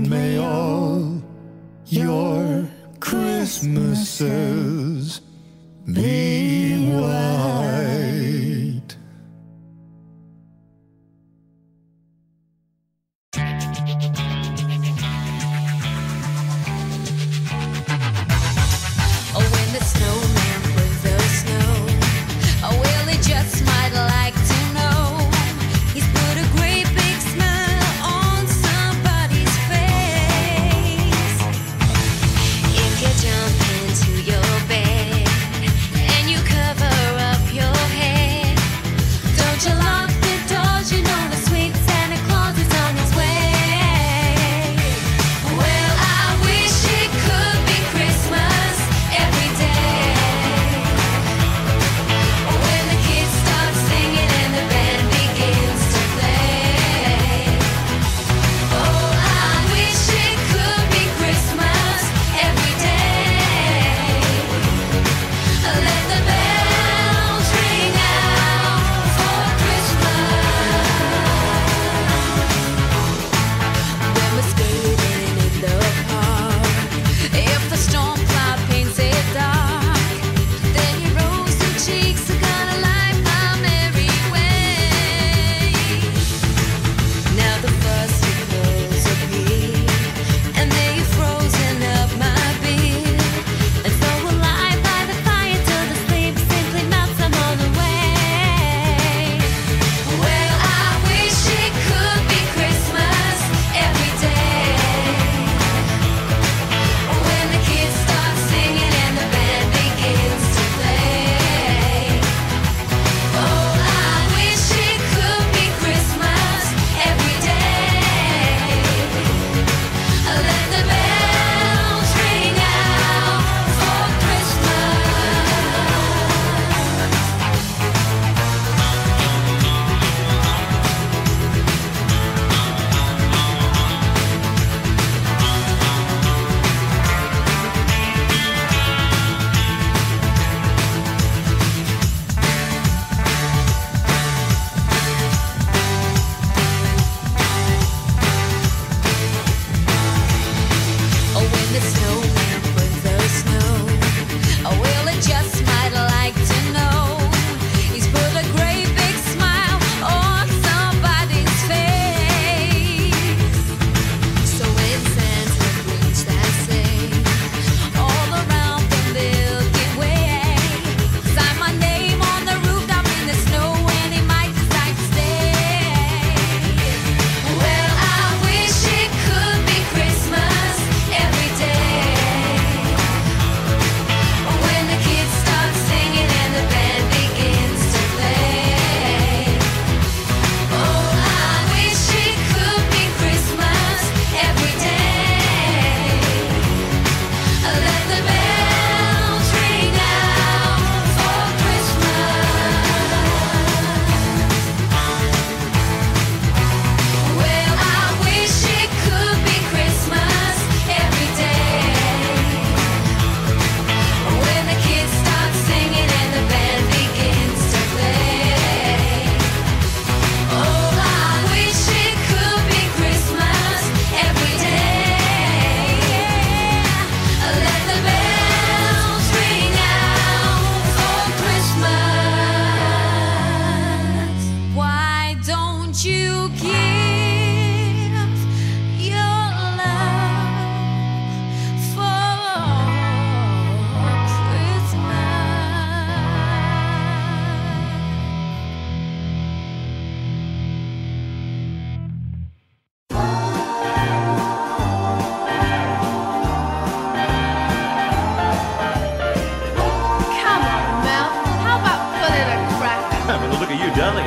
And may all your Christmases be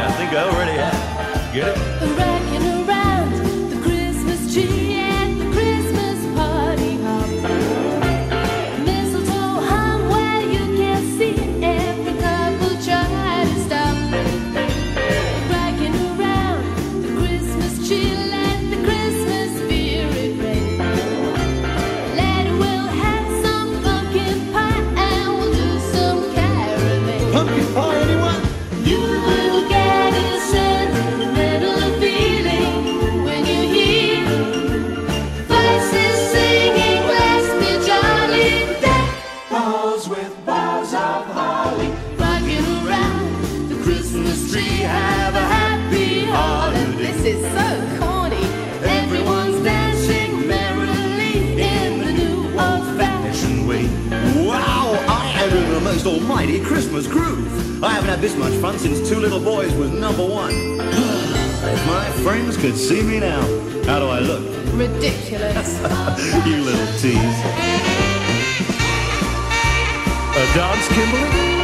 I think I already have. Get it? Christmas groove. I haven't had this much fun since Two Little Boys was number one. <sighs> if my friends could see me now, how do I look? Ridiculous. <laughs> you little tease. A dance, Kimberly?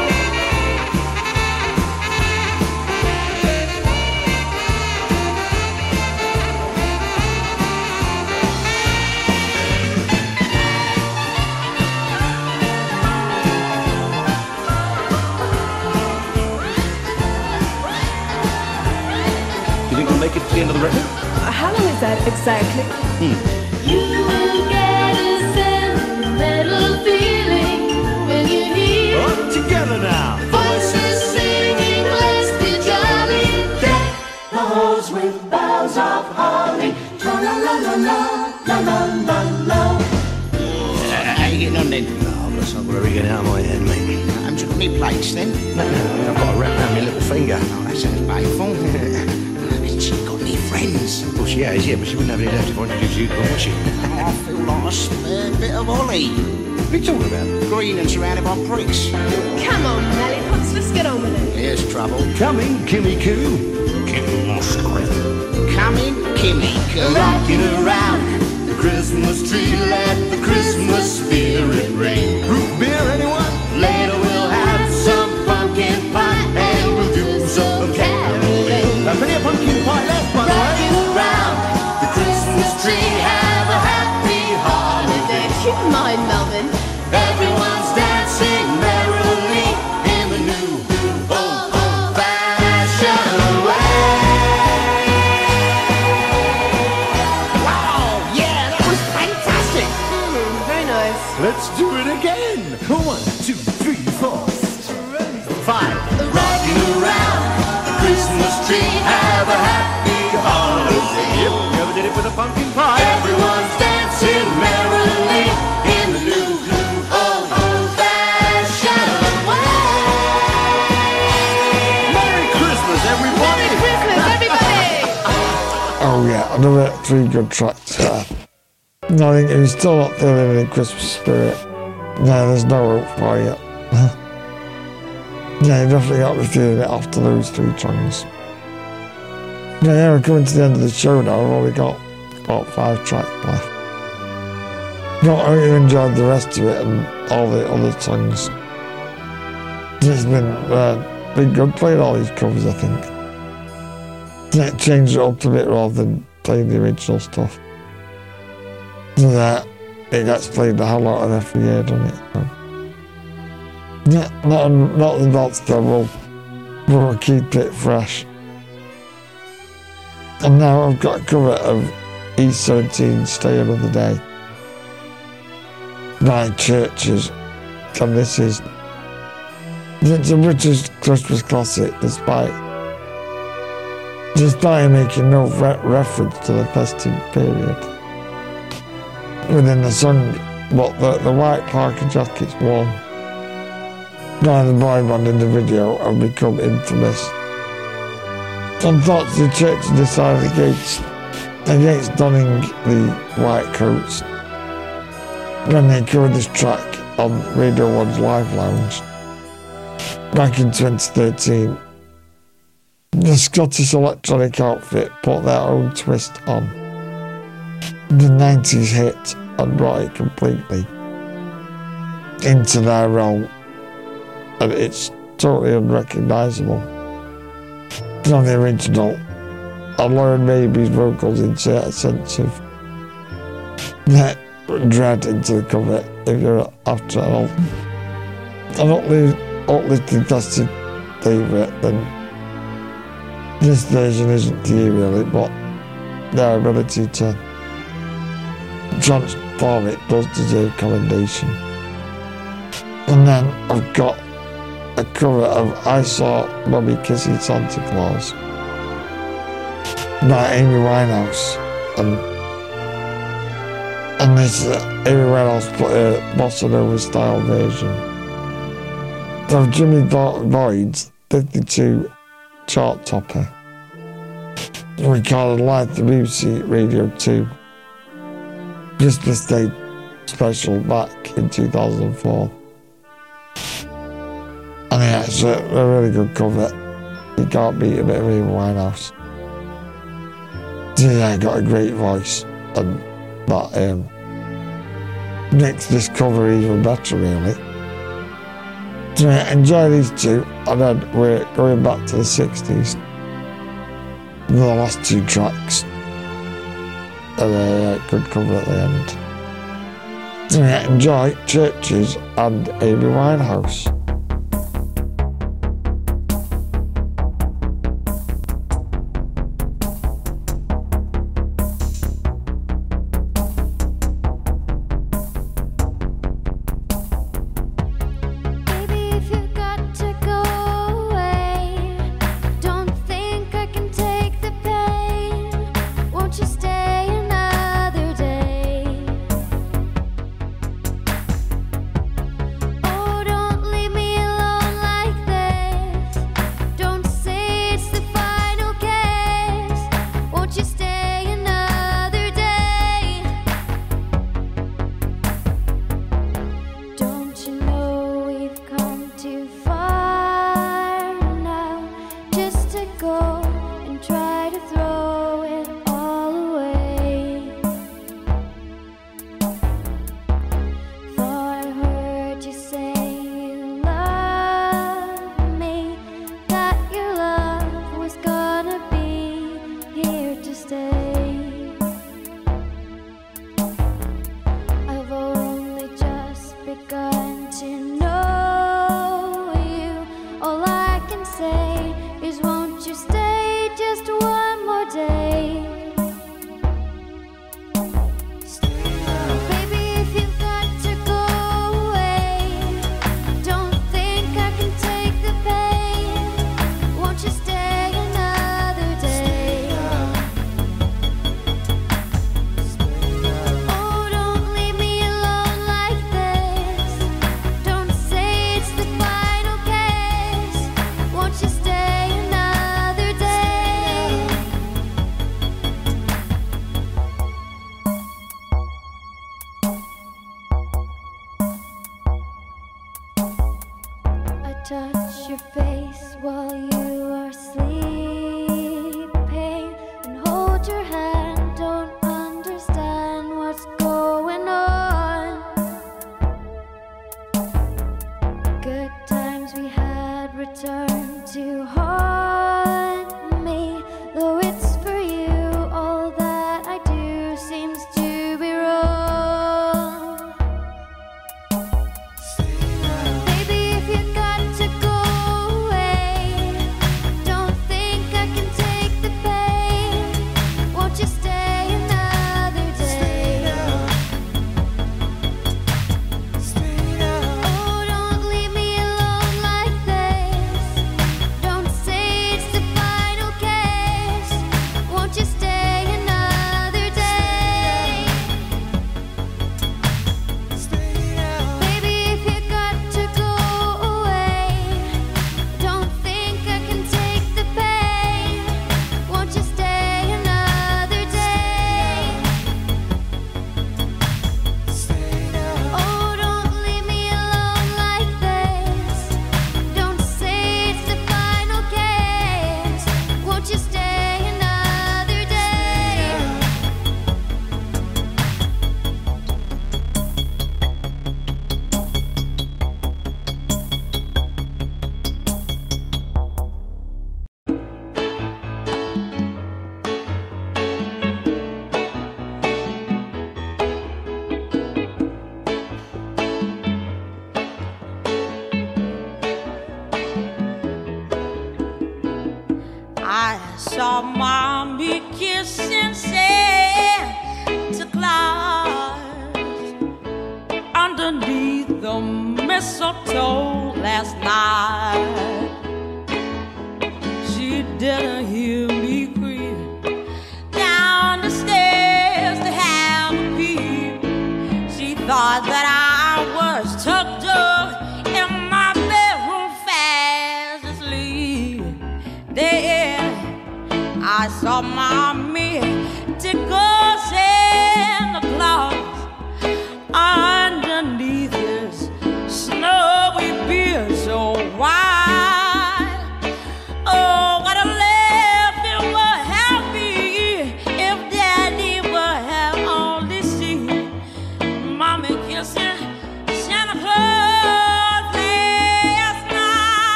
The end of the record? How long is that exactly? Hmm. You will get a sentimental feeling when you hear All together now. voices singing, "Let's be jolly." Deck the halls with boughs of holly. Tra la la la la la la la la. How you getting on then? Oh, bless, I've got to rig it out of my head, mate. Haven't you got any plates then? No, no, I've got to wrap around my little finger. Oh, that sounds painful. <laughs> Hasn't she got any friends? Well, she has, yeah, but she wouldn't have any left if I introduced you to her, would she? I feel like a spare bit of Ollie. What are you talking about? Green and surrounded by pricks. Come on, Lollipops, let's get on with it. Here's trouble. Coming, Kimmy Coo. Kimmy Musgrave. Coming, Kimmy, Coo. Rocking around the Christmas tree, let the Christmas spirit reign. Root beer, anyone? Later we'll tracks there. No, I think you're still not feeling any Christmas spirit, no, there's no hope for you. <laughs> yeah, you definitely got to be feeling it after those three songs. Yeah, yeah, we're coming to the end of the show now. We've only got about five tracks left. No, I hope you enjoyed the rest of it and all the other songs. It's been, uh, been good playing all these covers, I think. Yeah, change it up a bit rather than playing the original stuff. So that it gets played a hell lot of every year, doesn't it? So. Yeah, not, not the rule. We'll keep it fresh. And now I've got cover of E17 Stay Another Day by CHVRCHES. And this is it's a British Christmas classic despite despite making no re- reference to the festive period. Within the sun, what the, the white parka jackets worn by the boy band in the video have become infamous. Unfortunately, the church decided against against donning the white coats when they covered this track on Radio 1's Live Lounge back in 2013. The Scottish electronic outfit put their own twist on the 90s hit and brought it completely into their realm, and it's totally unrecognisable from the original. And Lauren Mayberry's vocals insert a sense of that dread into the cover if you're after all. An uplifted, uplifted classic favourite, then this version isn't you really, but their ability to transform it does deserve commendation. And then I've got a cover of I Saw Bobby Kissing Santa Claus by Amy Winehouse. And, and this uh, Amy Winehouse put a bossa nova style version of Jimmy Bo- Boyd's 52 chart topper recorded live to BBC Radio 2 Christmas Day special back in 2004. And yeah, it's a, a really good cover. You can't beat a bit of Amy Winehouse. Yeah, got a great voice, and that um, makes this cover even better, really. Yeah, enjoy these two, and then we're going back to the 60s. The last two tracks. And a good cover at the end. Yeah, enjoy CHVRCHES and Amy Winehouse.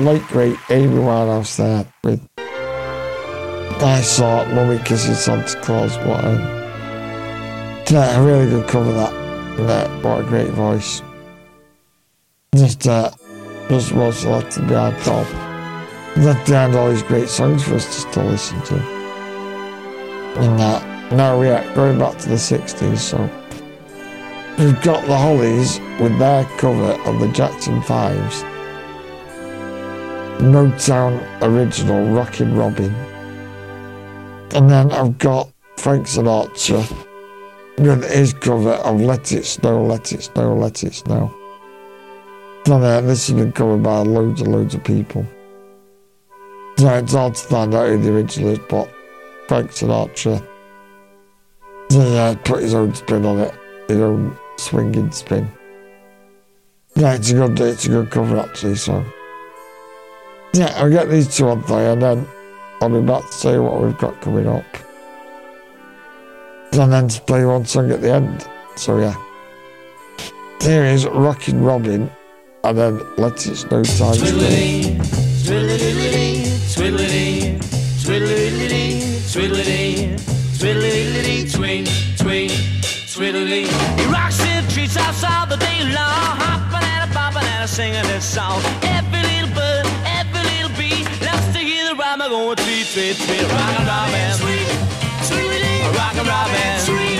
The late great Amy Winehouse there with I saw Mummy Kissing Santa Claus. What a, yeah, a really good cover that. Yeah, what a great voice. Just uh, just was selected behind top. Left behind all these great songs for us to listen to. And uh, now we are going back to the 60s, so we've got the Hollies with their cover of the Jackson Fives. Motown original Rockin' Robin. And then I've got Frank Sinatra with his cover of Let It Snow, Let It Snow, Let It Snow. And then this has been covered by loads and loads of people. So it's hard to find out who the original is, but Frank Sinatra so yeah, uh, put his own spin on it, his own swinging spin. Yeah, it's a good, it's a good cover actually, so. Yeah, I'll get these two on there and then I'll be back to see what we've got coming up. And then to play one song at the end. So yeah. Here is Rockin' Robin and then Let It Snow Times Twiddly, twiddly, twiddly, twiddly, twiddly, twing, twing, twiddly. He rocks the treetops all the day long, hopping and a bopping and a singing this song. Every tweet, tweet, rockin' robin, sweet, sweetie, rockin' robin, sweet,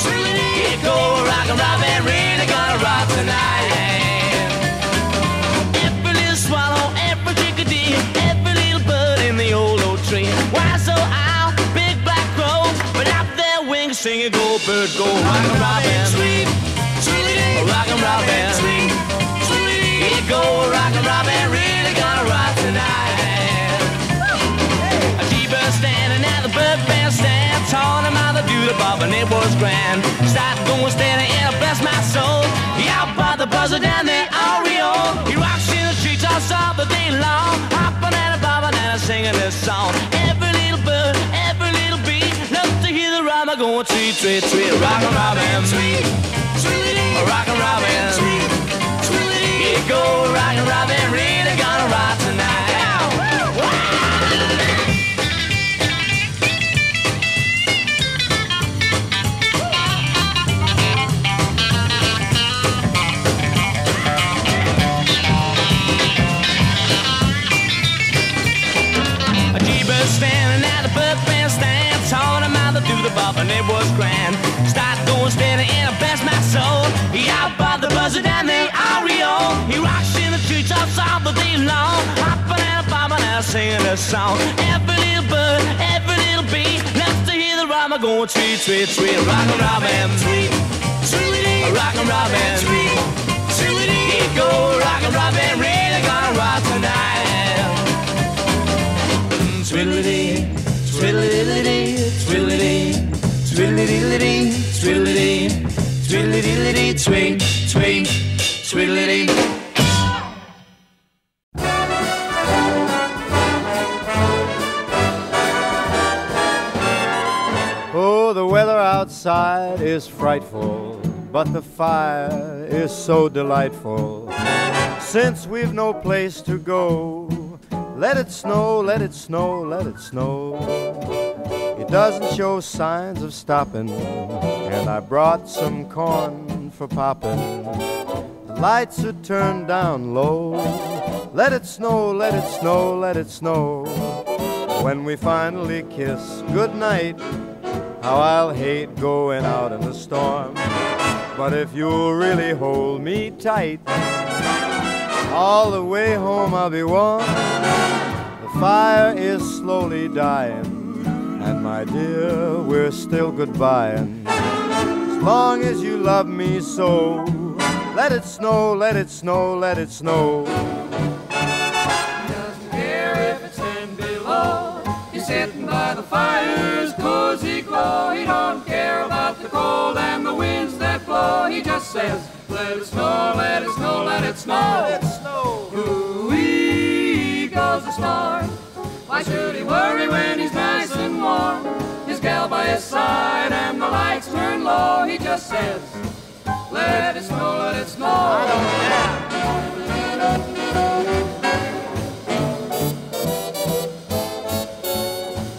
sweetie. Here go rockin' robin, really gonna rock tonight. Every little swallow, every chickadee, every little bird in the old oak tree. Why so owl, big black out their wings bird, robin, sweet, sweetie, rockin' robin, sweet, sweetie. Here go rockin' robin, really gonna rock tonight. Him how to do the bob, and it was grand. Start going steady and I bless my soul. Out by the buzzer down there, Oriole. He rocks in the treetops all the day long, hopping and a bobbing and a singing this song. Every little bird, every little bee, loves to hear the rhyme going tweet, tweet, tweet, rockin' robin, sweet, sweetie, rockin' robin, sweet, sweetie. Here go rockin' robin, really gonna rock tonight. How to do the bob, and it was grand. Start going steady and I bless my soul. He out by the buzzer down there, Oriole. He rocks in the treetops all the day long, hopping and a bobbing and singing a song. Every little bird, every little bee loves to hear the rhyme I'm going tweet, tweet, tweet, rockin' robin, tweet, Rockin' Robin, here you go, Rockin' Robin, really gonna rock tonight. Twiddly-dee, twiddly-dee, twiddly-dee, twiddly-dee, twiddly-dee, twiddly-dee, twing, twing, twiddly-dee. Oh, the weather outside is frightful, but the fire is so delightful. Since we've no place to go, let it snow, let it snow, let it snow. Doesn't show signs of stopping, and I brought some corn for popping. The lights are turned down low. Let it snow, let it snow, let it snow. When we finally kiss goodnight, how I'll hate going out in the storm. But if you'll really hold me tight, all the way home I'll be warm. The fire is slowly dying, and my dear, we're still goodbying. As long as you love me so, let it snow, let it snow, let it snow. care if it's ten below. He's sitting by the fire's cozy glow. He don't care about the cold and the winds that blow. He just says, let it snow, let it snow, let it snow. Let it snow. Why should he worry when he's nice and warm? His gal by his side and the lights turn low. He just says, let it snow, let it snow. I don't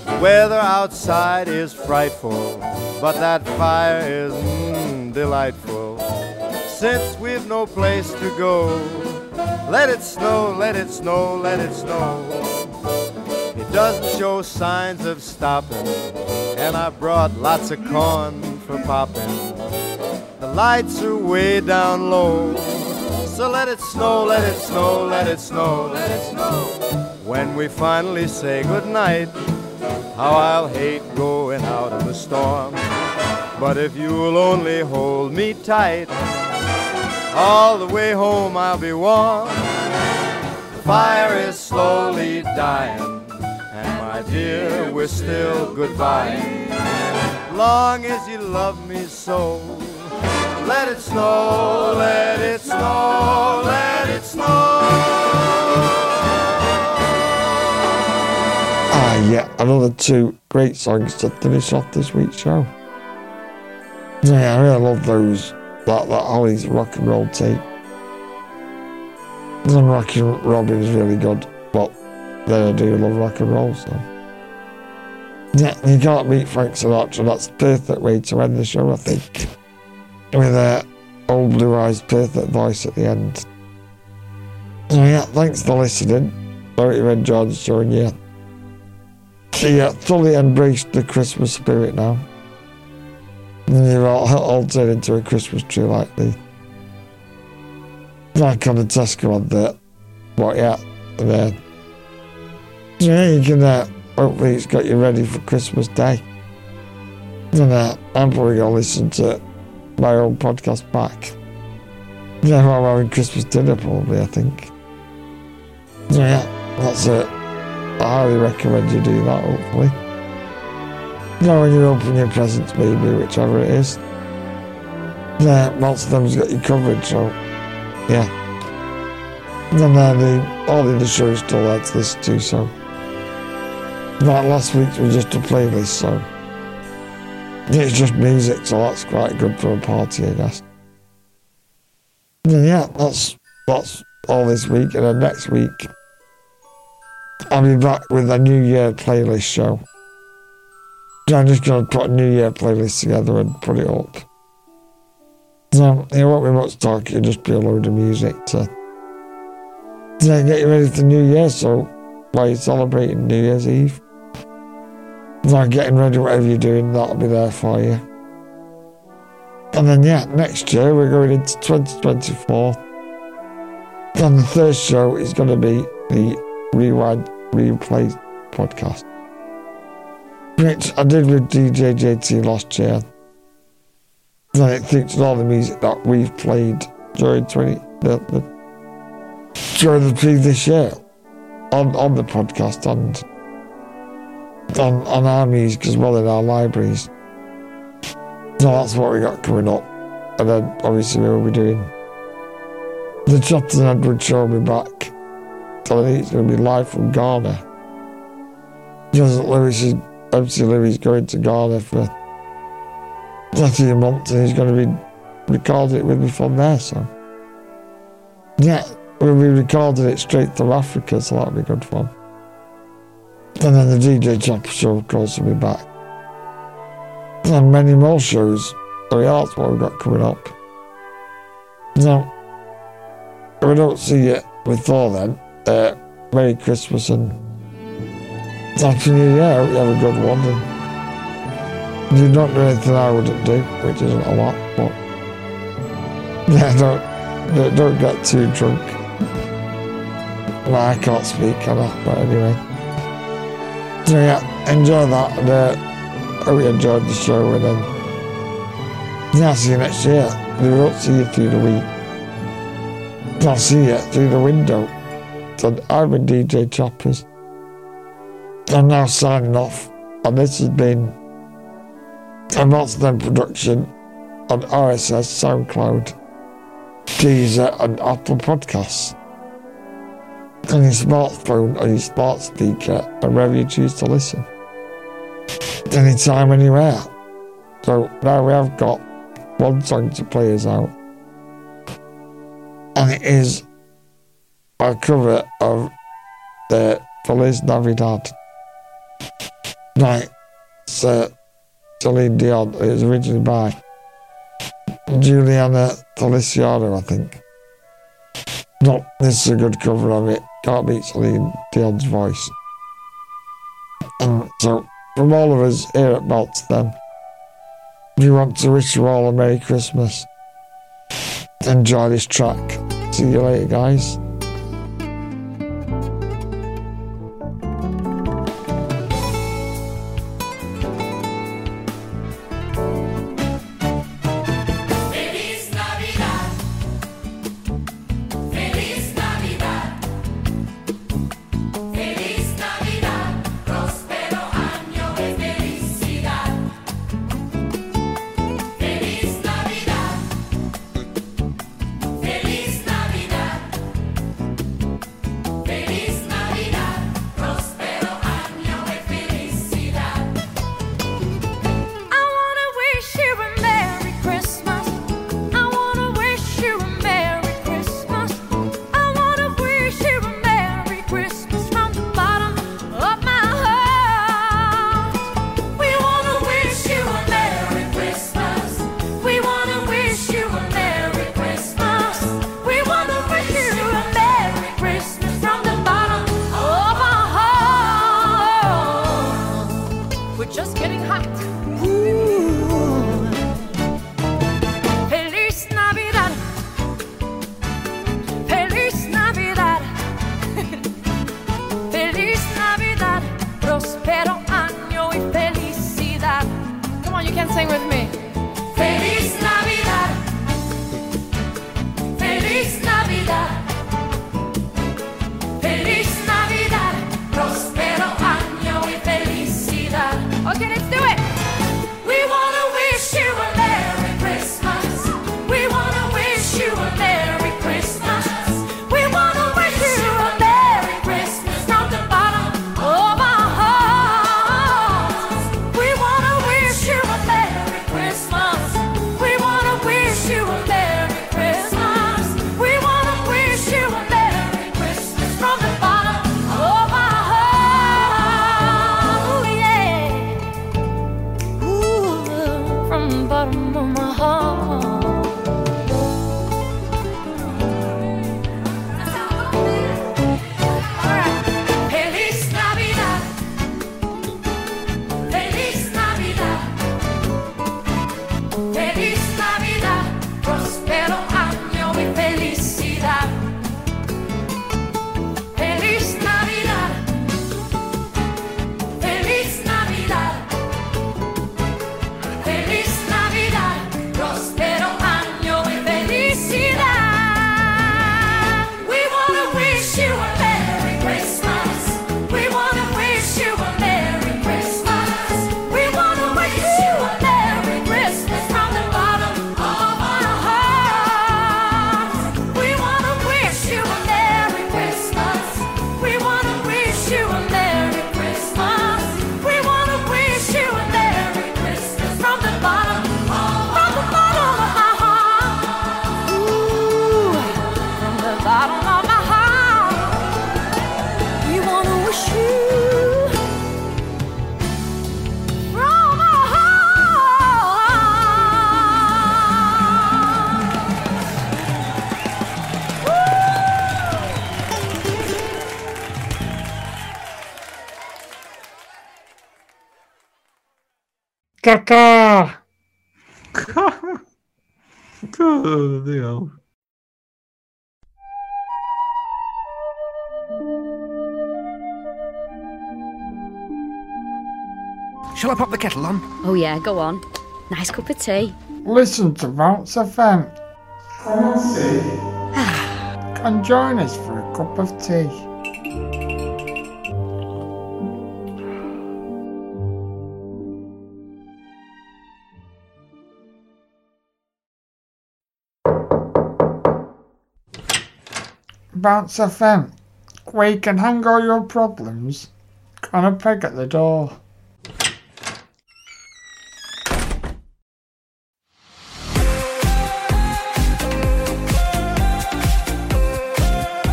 care. Weather outside is frightful, but that fire is mm, delightful. Since we've no place to go, let it snow, let it snow, let it snow. Doesn't show signs of stopping, and I brought lots of corn for popping. The lights are way down low, so let it snow, let it snow, let it snow, let it snow. When we finally say goodnight, how I'll hate going out in the storm. But if you'll only hold me tight, all the way home I'll be warm. The fire is slowly dying, dear, we're still goodbye. Long as you love me so, let it snow, let it snow, let it snow. Ah, yeah, another two great songs to finish off this week's show. Yeah, I really love those. That, that Hollies' rock and roll tape. And Rocky Robin is really good, but then I do love rock and roll, so. Yeah, you can't beat Frank Sinatra. That's the perfect way to end the show, I think. With a old blue eyes perfect voice at the end. So yeah, thanks for listening. Hope you enjoyed the show and yeah. So yeah, fully embraced the Christmas spirit now. And you're all, all turned into a Christmas tree like the like on the Tesco advert. But yeah, there. So yeah, you can uh, hopefully it's got you ready for Christmas Day. And uh, I'm probably gonna listen to my old podcast back. Yeah, we're having Christmas dinner probably, I think. So yeah, that's it. I highly recommend you do that, hopefully. Know, when you open your presents, maybe, whichever it is. Yeah, most of them's got you covered, so yeah. And then uh, the, all the other shows still there to listen to, so. That last week was just a playlist, so. It's just music, so that's quite good for a party, I guess. And yeah, that's, that's all this week, and then next week. I'll be back with a New Year playlist show. I'm just going to put a New Year playlist together and put it up. So there won't be much talk, it'll just be a load of music to, to get you ready for New Year. So while you're celebrating New Year's Eve, so getting ready, whatever you're doing, that'll be there for you. And then, yeah, next year we're going into 2024. And the third show is going to be the Rewind Replay podcast, which I did with DJ JT last year. And it features all the music that we've played during 20, the, the, during the previous year on, on the podcast and on, on our music as well in our libraries. So that's what we got coming up. And then obviously we'll be doing the and Edward show will be back. So it's going to be live from Ghana. Because Lewis is, MC Louis is going to Ghana for a few months and he's going to be recording it with me from there. So, yeah, we'll be recording it straight to Africa, so that'll be good fun. And then the DJ Chapper show, of course, will be back. And many more shows. So, that's what we've got coming up. Now, if we don't see you before then, uh, Merry Christmas and Happy New Year. I hope you have a good one. And you don't do anything I wouldn't do, which isn't a lot, but <laughs> yeah, don't don't, get too drunk. Well, I can't speak, can I? But anyway, yeah, enjoy that, and uh, hope you enjoyed the show. And then yeah, see you next year. We won't see you through the week. I'll see you through the window. So I've been DJ Chappers. I'm now signing off, and this has been a Monster production on RSS, SoundCloud, Deezer, and Apple Podcasts. On your smartphone or your smart speaker, wherever you choose to listen. Anytime, anywhere. So now we have got one song to play us out. And it is a cover of the Feliz Navidad. Right, so Celine Dion. It was originally by Juliana Feliciano, I think. No, this is a good cover of it. Can't Celine Dion's voice. And so, from all of us here at Belts, then, we want to wish you all a Merry Christmas. Enjoy this track. See you later, guys. Caca! God, deal. Shall I pop the kettle on? Oh, yeah, go on. Nice cup of tea. Listen to Bounce FM. Come and see. <sighs> Come join us for a cup of tea. Bounce FM, where you can hang all your problems on a peg at the door.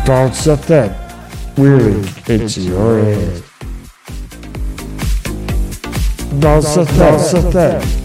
Bounce FM, really it's your ears. Bounce FM, Bounce FM.